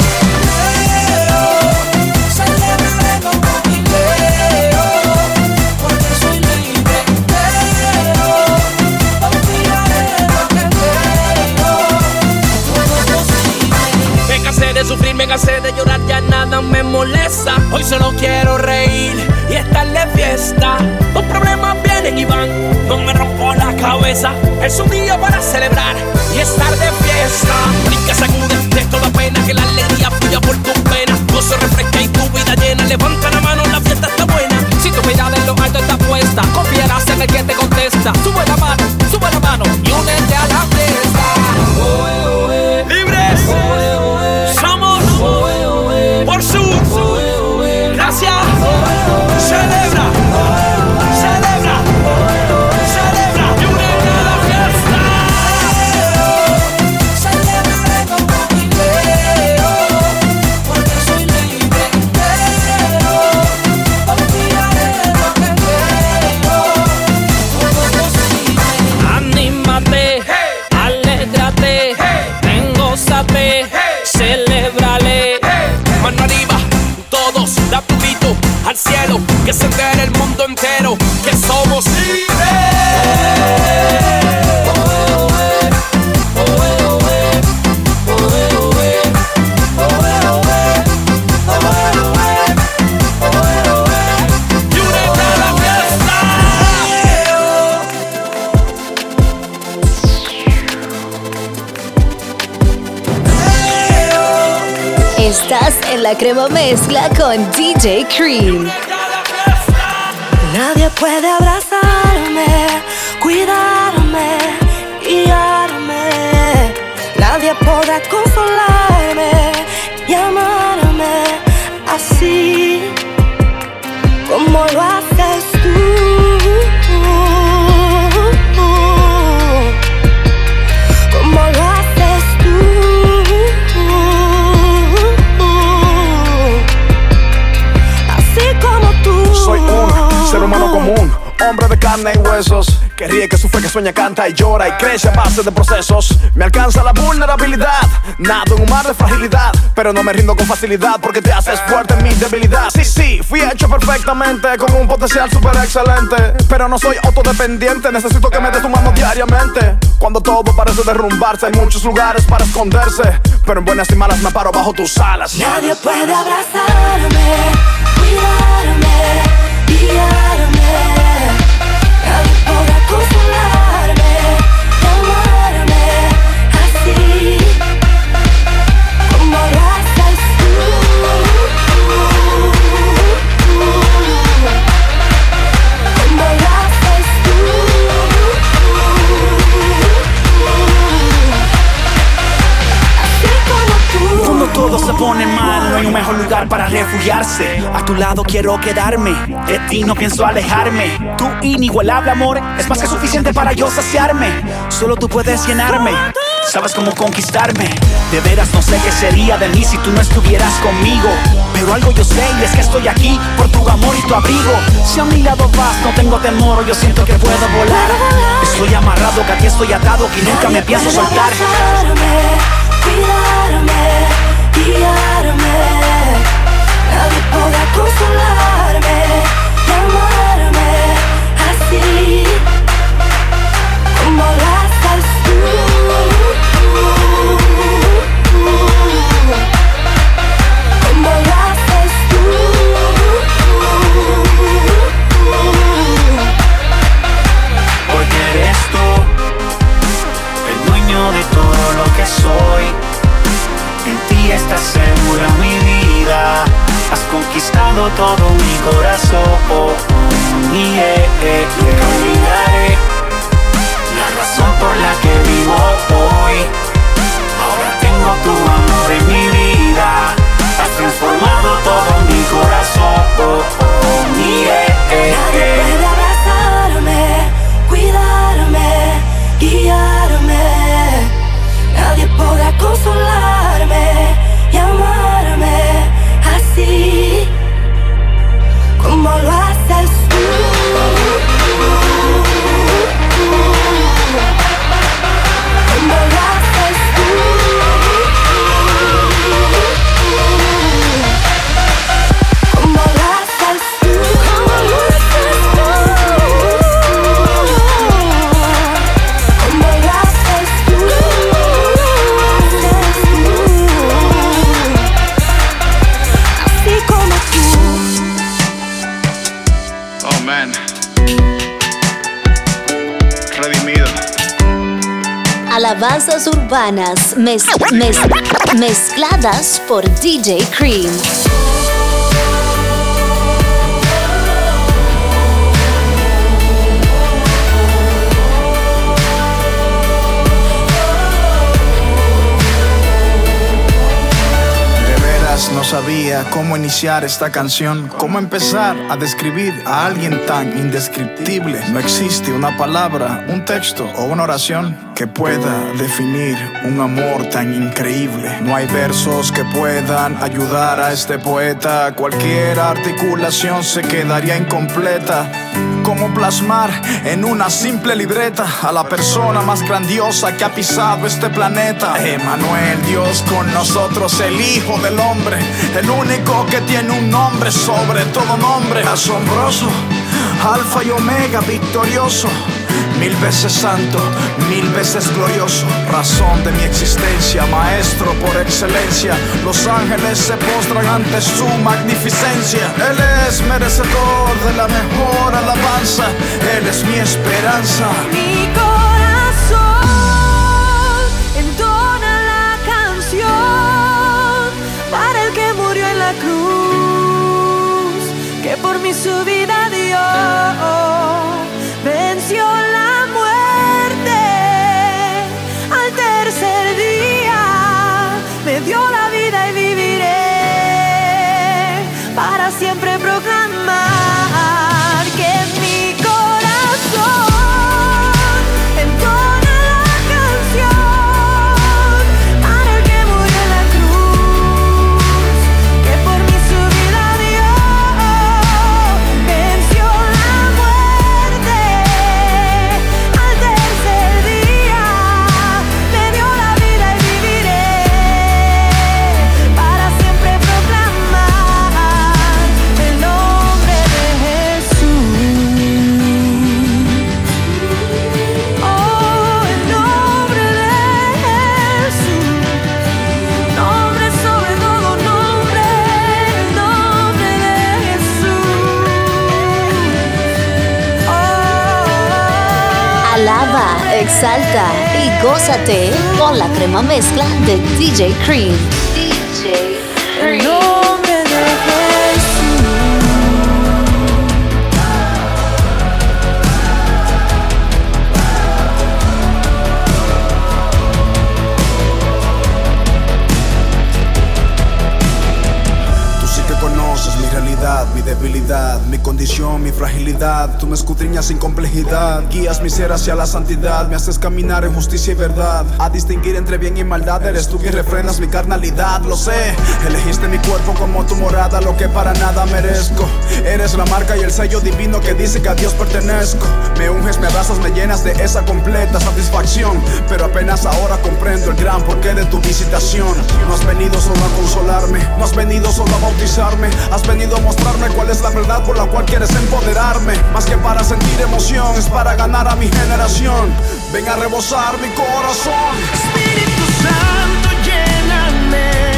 De sufrir, me cansé de llorar, ya nada me molesta. Hoy solo quiero reír y estar de fiesta. Los problemas vienen y van, no me rompo la cabeza. Es un día para celebrar y estar de fiesta. Brinca, sacude de toda pena, que la alegría fluya por tus venas. Gozo refresca y tu vida llena. Levanta la mano, la fiesta está buena. Si tu mirada en lo alto está puesta, confiarás en el que te contesta. Sube la mano, sube la mano y únete a la fiesta. ¡Libres! Al cielo, que se el mundo entero, que somos la crema mezcla con DJ Cream. Nadie puede abrazarme, cuidarme, Que ríe, que sufre, que sueña, canta y llora y crece a base de procesos. Me alcanza la vulnerabilidad, nado en un mar de fragilidad Pero no me rindo con facilidad porque te haces fuerte en mi debilidad. Sí, sí, fui hecho perfectamente con un potencial súper excelente Pero no soy autodependiente, necesito que me des tu mano diariamente. Cuando todo parece derrumbarse, hay muchos lugares para esconderse Pero en buenas y malas me paro bajo tus alas. Nadie puede abrazarme, cuidarme, guiarme. Nadie podrá consolarme todo se pone mal, no hay un mejor lugar para refugiarse. A tu lado quiero quedarme, de ti no pienso alejarme. Tu inigualable amor es más que suficiente para yo saciarme. Solo tú puedes llenarme. sabes cómo conquistarme. De veras no sé qué sería de mí si tú no estuvieras conmigo. Pero algo yo sé y es que estoy aquí por tu amor y tu abrigo. Si a mi lado vas, no tengo temor, yo siento que puedo volar. Estoy amarrado, que aquí estoy atado, que nunca me pienso soltar. cuidarme, guiarme. Nadie podrá consolarme y amarme así conquistado todo mi corazón. Y eh, eh, eh, olvidaré la razón por la que vivo hoy. Ahora tengo tu amor en mi vida. Has transformado todo mi corazón. Y eh, eh, Nadie puede abrazarme, cuidarme, guiarme. Nadie podrá consolarme Alabanzas urbanas mez- mez- mezcladas por DJ Cream. Sabía cómo iniciar esta canción, cómo empezar a describir a alguien tan indescriptible. No existe una palabra, un texto o una oración que pueda definir un amor tan increíble. No hay versos que puedan ayudar a este poeta. Cualquier articulación se quedaría incompleta. ¿Cómo plasmar en una simple libreta a la persona más grandiosa que ha pisado este planeta? Emanuel, Dios con nosotros, el Hijo del Hombre, el único que tiene un nombre sobre todo nombre, asombroso, Alfa y Omega, victorioso. Mil veces santo, mil veces glorioso, razón de mi existencia, maestro por excelencia. Los ángeles se postran ante su magnificencia. Él es merecedor de la mejor alabanza, Él es mi esperanza. Mi corazón entona la canción para el que murió en la cruz, que por mí su vida dio, con la crema mezcla de DJ Cream. Debilidad mi condición, mi fragilidad. Tú me escudriñas sin complejidad, guías mi ser hacia la santidad, me haces caminar en justicia y verdad. A distinguir entre bien y maldad, eres tú quien refrenas mi carnalidad, lo sé. Elegiste mi cuerpo como tu morada, lo que para nada merezco. Eres la marca y el sello divino que dice que a Dios pertenezco. Me unges, me abrazas, me llenas de esa completa satisfacción. Pero apenas ahora comprendo el gran porqué de tu visitación. No has venido solo a consolarme, no has venido solo a bautizarme. Has venido a mostrarme cuál es la verdad por la cual quieres empoderarme. Más que para sentir emoción, es para ganar a mi generación. Ven a rebosar mi corazón. Espíritu Santo, lléname,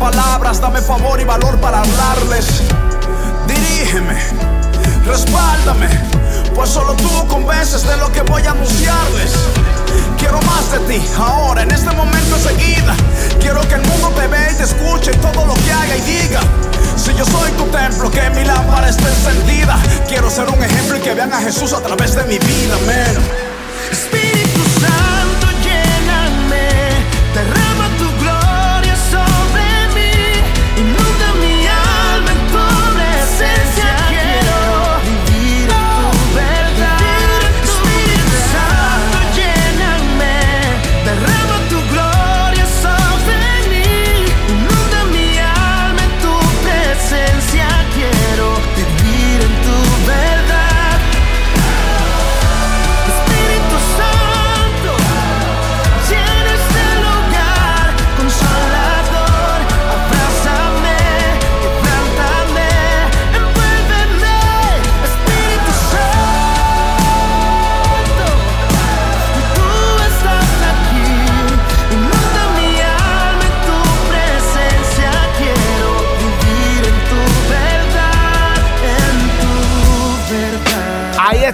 palabras, dame favor y valor para hablarles. Dirígeme, respáldame, pues solo tú convences de lo que voy a anunciarles. Quiero más de ti, ahora, en este momento enseguida. Quiero que el mundo te vea y te escuche todo lo que haga y diga. Si yo soy tu templo, que mi lámpara esté encendida. Quiero ser un ejemplo y que vean a Jesús a través de mi vida, man.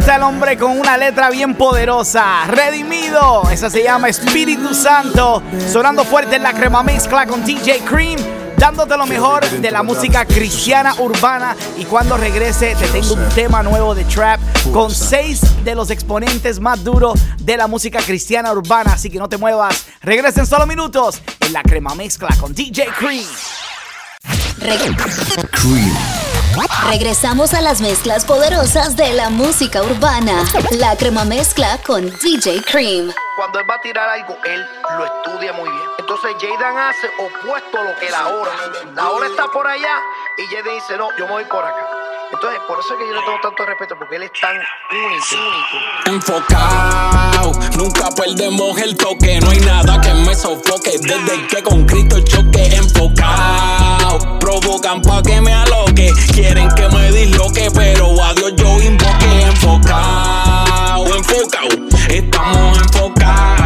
Está el hombre con una letra bien poderosa. Redimido. Esa se llama Espíritu Santo. Sonando fuerte en la crema mezcla con DJ Cream. Dándote lo mejor de la música cristiana urbana. Y cuando regrese, te tengo un tema nuevo de trap con seis de los exponentes más duros de la música cristiana urbana. Así que no te muevas. Regresa en solo minutos en la crema mezcla con DJ Cream. Regresamos a las mezclas poderosas de la música urbana. La crema mezcla con DJ Cream. Cuando él va a tirar algo, él lo estudia muy bien. Entonces Jaden hace opuesto a lo que la hora. La hora está por allá y Jaden dice, no, yo me voy por acá. Entonces, por eso es que yo le tengo tanto respeto, porque él es tan único, único. Enfocado, nunca perdemos el toque. No hay nada que me sofoque. Desde que con Cristo choque, enfocado. Provocan pa' que me aloque. Quieren que me disloque, pero a Dios yo invoque. Enfocado, enfocado. Estamos enfocados.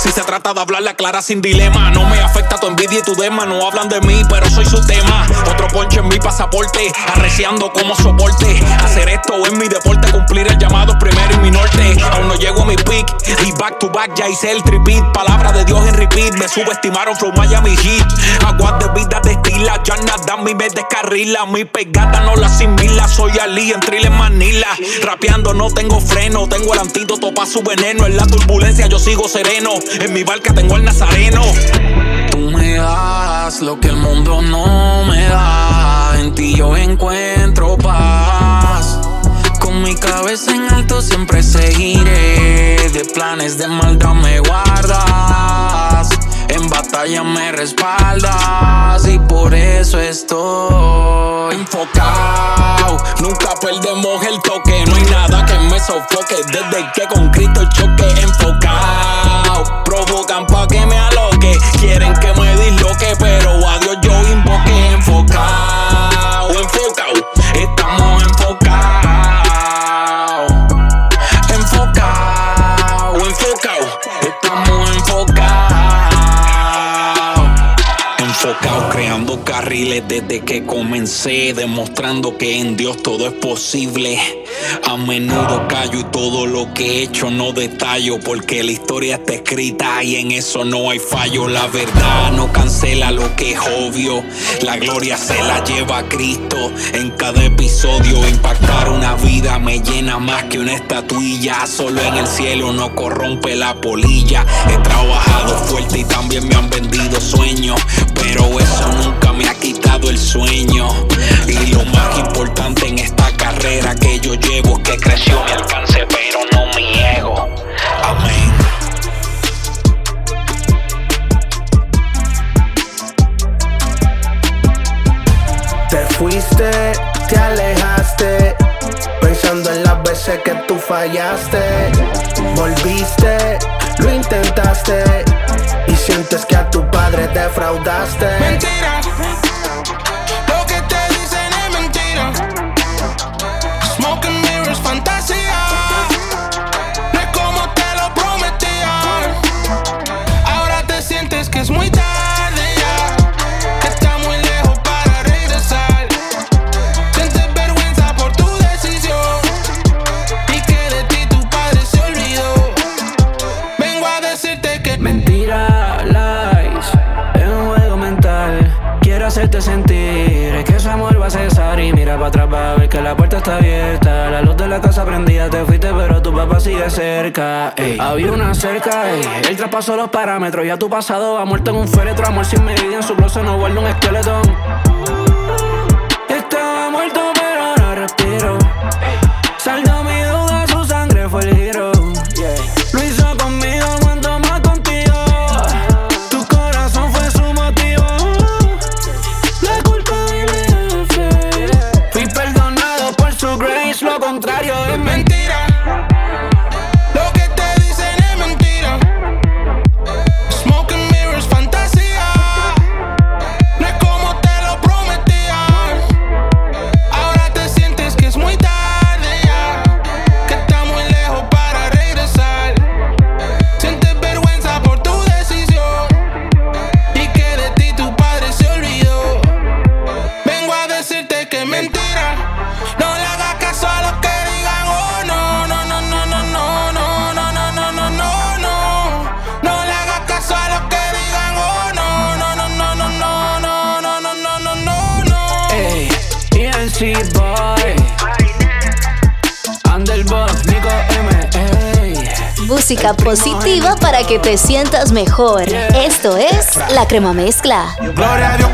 se trata de hablarle clara sin dilema, no me afecta tu envidia y tu dema. No hablan de mí, pero soy su tema. Otro ponche en mi pasaporte, arreciando como soporte. Hacer esto es mi deporte, cumplir el llamado primero y mi norte. Aún no llego a mi peak y back to back ya hice el tripit. Palabra de Dios en repeat, me subestimaron from Miami Heat. Aguas de vida destila, ya nada mí me descarrila. Mi pegada no la asimila, soy Ali en Trill Manila. Rapeando no tengo freno, tengo el antídoto pa' su veneno. En la turbulencia yo sigo sereno, en mi barca tengo el nazareno. Tú me das lo que el mundo no me da. En ti yo encuentro paz. Con mi cabeza en alto siempre seguiré. De planes de maldad me guardas. Batalla me respaldas. Y por eso estoy enfocado. Nunca perdemos el toque. No hay nada que me sofoque. Desde que con Cristo choque enfocado. buscan pa' que me aloque. Quieren que me disloque, pero a Dios yo invoqué. Enfocado, enfocado. Carriles desde que comencé, demostrando que en Dios todo es posible. A menudo callo y todo lo que he hecho no detallo, porque la historia está escrita y en eso no hay fallo. La verdad no cancela lo que es obvio, la gloria se la lleva a Cristo. En cada episodio impactar una vida me llena más que una estatuilla. Solo en el cielo no corrompe la polilla. He trabajado fuerte y también me han vendido sueños, pero eso nunca me ha quitado el sueño. Y lo más importante en esta carrera que yo llevo es que creció mi alcance, pero no mi ego. Amén. Te fuiste, te alejaste, pensando en las veces que tú fallaste. Volviste, lo intentaste sientes que a tu padre defraudaste. Mentira. Atrás para ver que la puerta está abierta. La luz de la casa prendida, te fuiste, pero tu papá sigue cerca. ey. Había una cerca, ey. él traspasó los parámetros. Ya tu pasado ha muerto en un féretro. Amor sin medida en su closet, no guarda un esqueleto. Que te sientas mejor. Esto es La Crema Mezcla. Gloria a Dios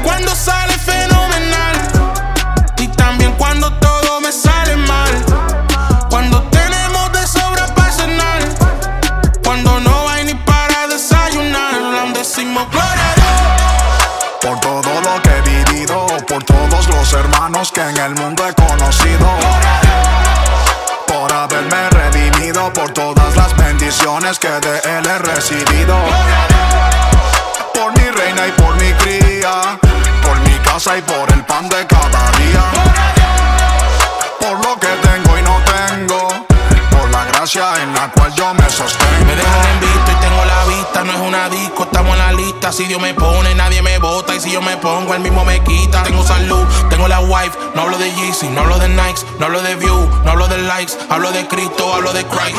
Si Dios me pone, nadie me bota. Y si yo me pongo, él mismo me quita. Tengo salud, tengo la wife. No hablo de Yeezy, no hablo de Nikes, no hablo de View, no hablo de likes. Hablo de Cristo, hablo de Christ.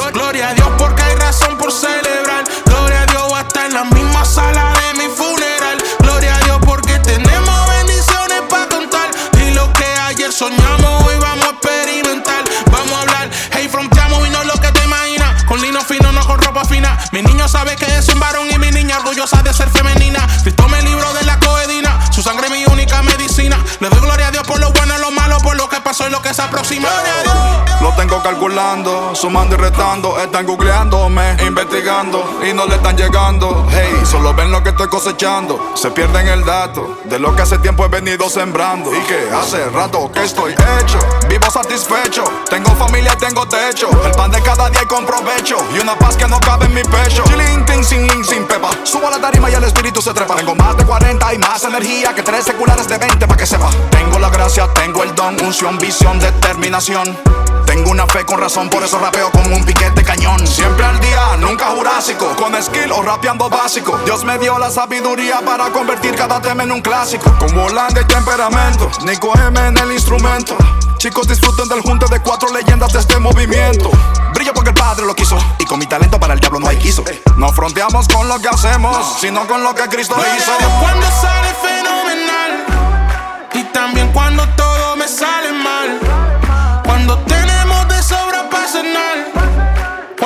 que se calculando, sumando y retando. Están googleándome, investigando y no le están llegando. Hey, solo ven lo que estoy cosechando. Se pierden el dato de lo que hace tiempo he venido sembrando. Y que hace rato que estoy hecho. Vivo satisfecho. Tengo familia y tengo techo. El pan de cada día y con provecho. Y una paz que no cabe en mi pecho. Chilling, ting, sin link, sin pepa. Subo a la tarima y el espíritu se trepa. Tengo más de 40 y más energía que tres seculares de 20 para que sepa. Tengo la gracia, tengo el don, unción, visión, determinación. Tengo una fe con razón, por eso rapeo como un piquete cañón. Siempre al día, nunca jurásico. Con skill o rapeando básico. Dios me dio la sabiduría para convertir cada tema en un clásico. Con volante y temperamento. Nico M en el instrumento. Chicos, disfruten del junte de cuatro leyendas de este movimiento. Brillo porque el padre lo quiso. Y con mi talento para el diablo no hay quiso. No fronteamos con lo que hacemos, sino con lo que Cristo hizo. Cuando sale fenomenal y también cuando todo me sale mal.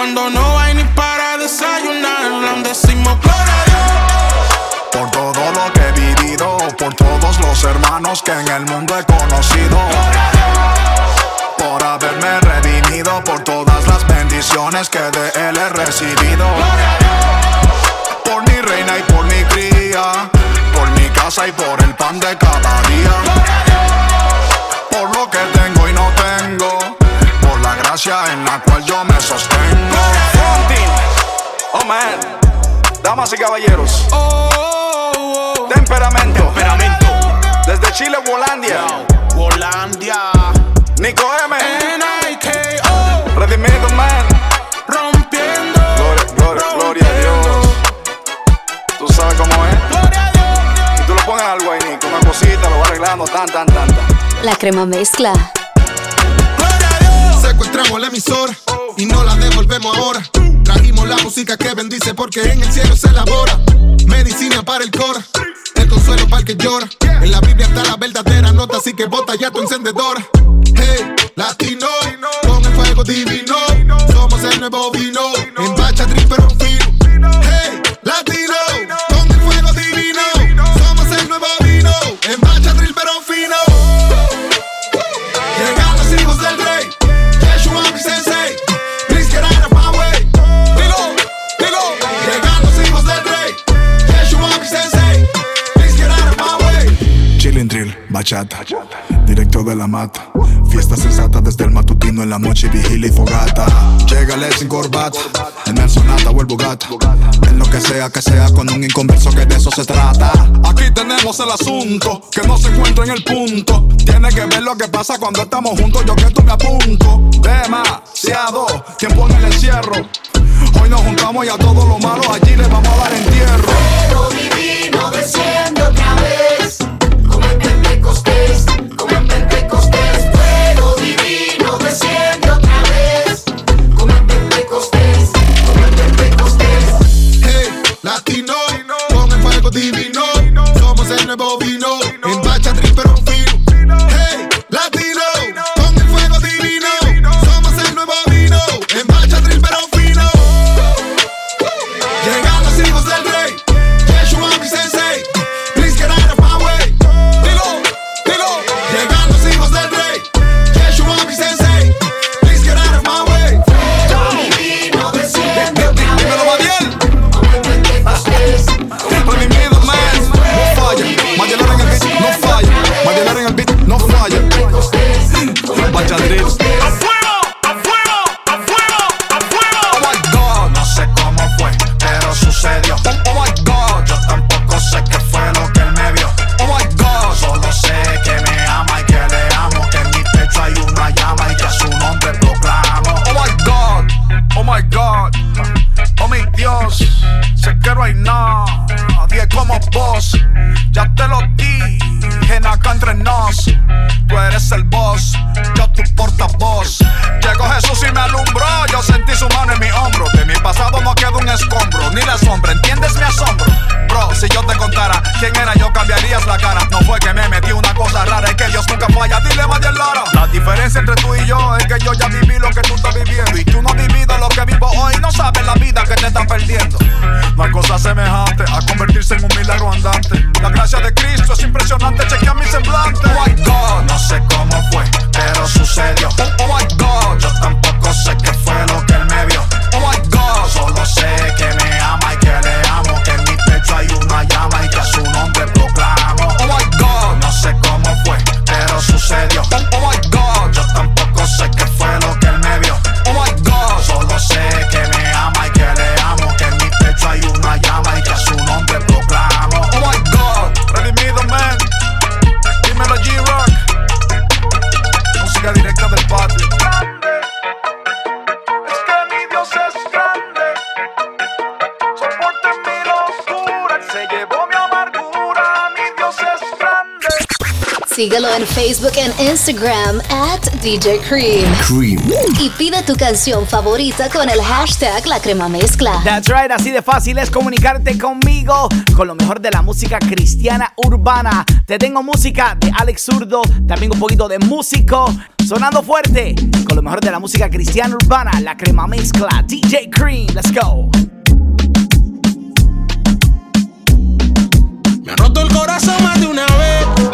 Cuando no hay ni para desayunar, aún decimos gloria a Dios. Por todo lo que he vivido, por todos los hermanos que en el mundo he conocido. Por haberme redimido, por todas las bendiciones que de él he recibido. Por mi reina y por mi cría, por mi casa y por el pan de cada día. Gracia en la cual yo me sostengo. Oh man, damas y caballeros. Temperamento. Temperamento. Desde Chile, Wolandia. Wolandia. Nico M. N-I-K-O. Redimido Man. Rompiendo. Gloria, gloria, gloria a Dios. Tú sabes cómo es. Si tú le pones algo ahí, Nico, una cosita, lo va arreglando, tan, tan, tan, tan. La crema mezcla. Secuestramos la emisora y no la devolvemos ahora. Trajimos la música que bendice porque en el cielo se elabora. Medicina para el cora, el consuelo para el que llora. En la Biblia está la verdadera nota, así que bota ya tu encendedora. Hey, latino, con el fuego divino. Somos el nuevo vino, en bacha, bachata, directo de la mata. Fiesta sensata desde el matutino en la noche, vigilia y fogata. Llegale sin corbata, en el sonata o el bugata. En lo que sea que sea con un inconverso que de eso se trata. Aquí tenemos el asunto que no se encuentra en el punto. Tiene que ver lo que pasa cuando estamos juntos. Yo que tú me apunto. Demasiado tiempo en el encierro. Hoy nos juntamos y a todo lo malo allí le vamos a dar entierro. Fuego divino desciende otra vez, Síguelo en Facebook e Instagram at DJ Cream. Cream. Y pide tu canción favorita con el hashtag La Crema Mezcla. That's right, así de fácil es comunicarte conmigo con lo mejor de la música cristiana urbana. Te tengo música de Alex Zurdo, también un poquito de músico, sonando fuerte con lo mejor de la música cristiana urbana, la crema mezcla, DJ Cream, let's go. Me ha roto el corazón más de una vez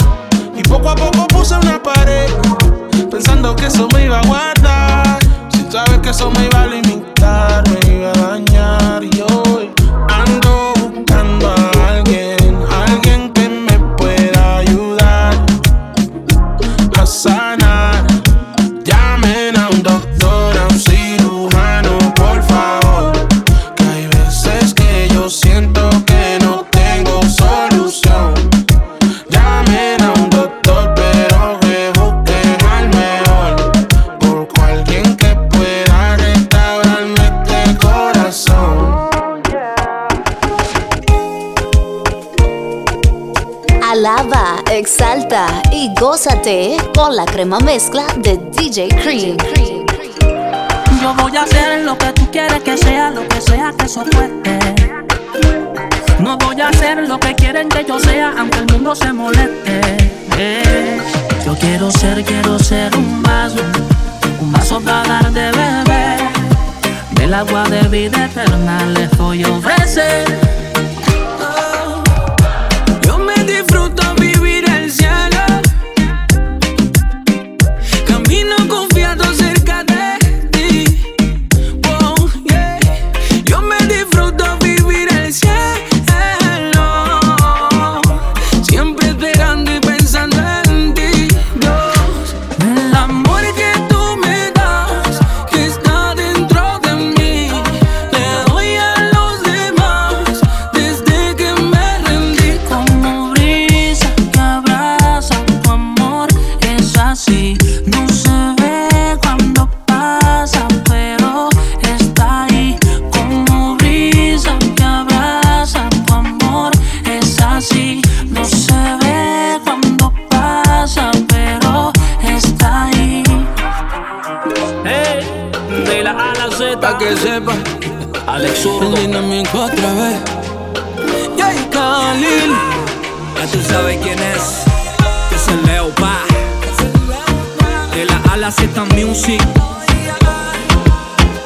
poco a poco puse una pared pensando que eso me iba a guardar. Sin saber que eso me iba a limitar, me iba a dañar exalta y gózate con la crema mezcla de DJ Cream. Yo voy a hacer lo que tú quieres que sea, lo que sea que cueste. No voy a hacer lo que quieren que yo sea, aunque el mundo se moleste. Eh, Yo quiero ser, quiero ser un vaso, un vaso para dar de beber. Del agua de vida eterna les voy a ofrecer. Alex Zurdo. Dinámico otra vez. Yay, Khalil. Ya tú sabes quién es. Que es el Leo Pa. De la A a la Z Music.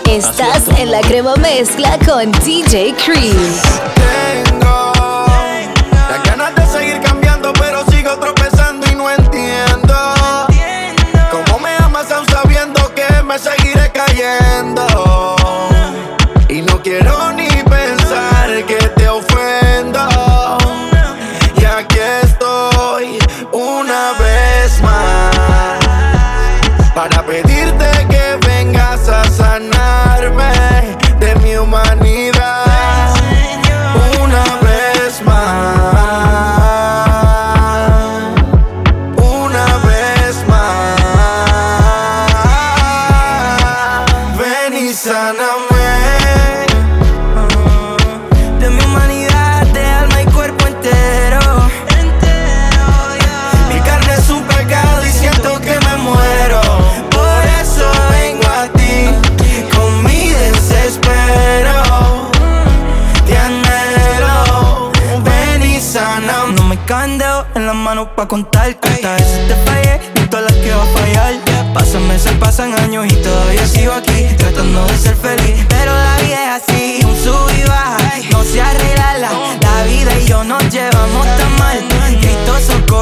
Estás en la crema mezcla con DJ Cream. Tengo las ganas de seguir cambiando, pero sigo tropezando y no entiendo cómo me amas aún sabiendo que me seguiré cayendo. Para pedirte que vengas a sanarme de mi humanidad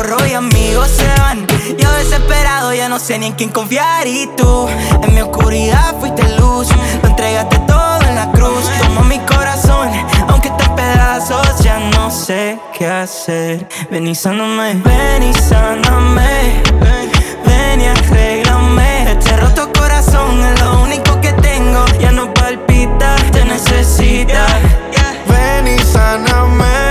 Socorro y amigos se van. Yo desesperado ya no sé ni en quién confiar y tú en mi oscuridad fuiste luz. Lo entregaste todo en la cruz. Toma mi corazón, aunque esté en pedazos ya no sé qué hacer. Ven y sáname, ven y sáname. Ven y arréglame. Este roto corazón es lo único que tengo. Ya no palpita, te necesita. Ven y sáname.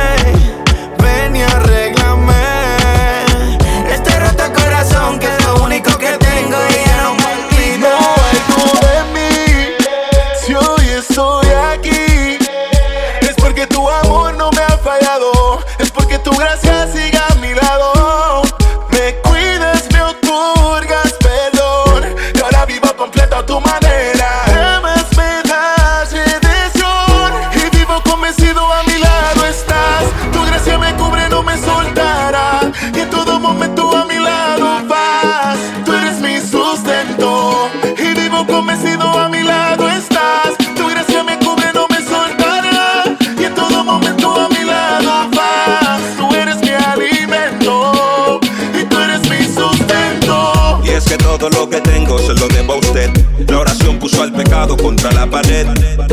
contra la pared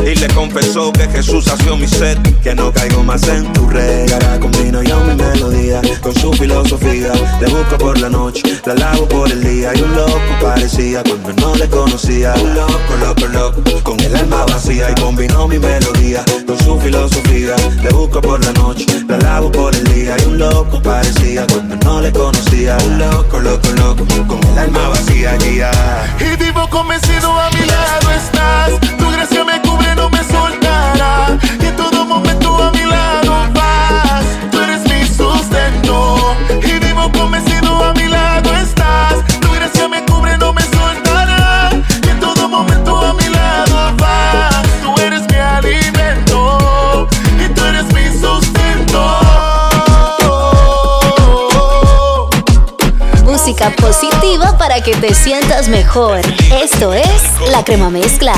y le confesó que Jesús hació mi sed, que no caigo más en tu red. Y combino yo mi melodía con su filosofía. Le busco por la noche, la lavo por el día. Y un loco parecía cuando no le conocía. Un loco, loco, loco, con el alma vacía. Y combinó mi melodía con su filosofía. Le busco por la noche, la lavo por el día. Y un loco parecía cuando no le conocía. Un loco, loco, loco, con el alma vacía. Yeah. Convencido a mi lado estás. Tu gracia me cubre, no me soltará. Y en todo momento a mi lado. positiva para que te sientas mejor. Esto es La Crema Mezcla.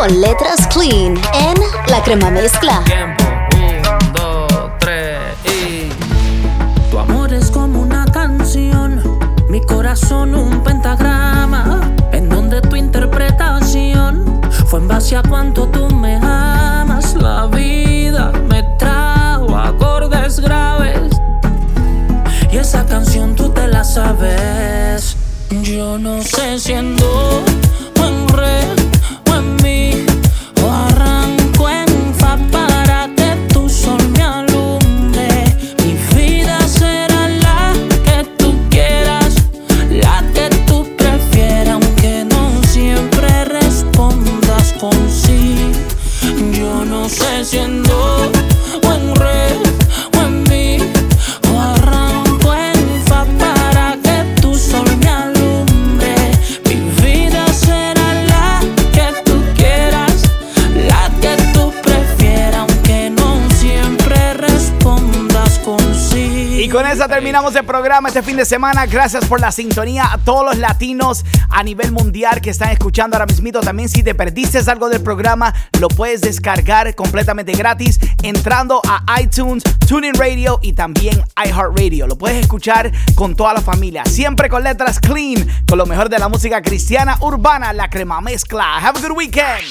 con letras programa este fin de semana. Gracias por la sintonía a todos los latinos a nivel mundial que están escuchando ahora mismito. También si te perdiste algo del programa, lo puedes descargar completamente gratis entrando a iTunes, TuneIn Radio y también iHeartRadio. Lo puedes escuchar con toda la familia. Siempre con letras clean, con lo mejor de la música cristiana urbana, la crema mezcla. Have a good weekend.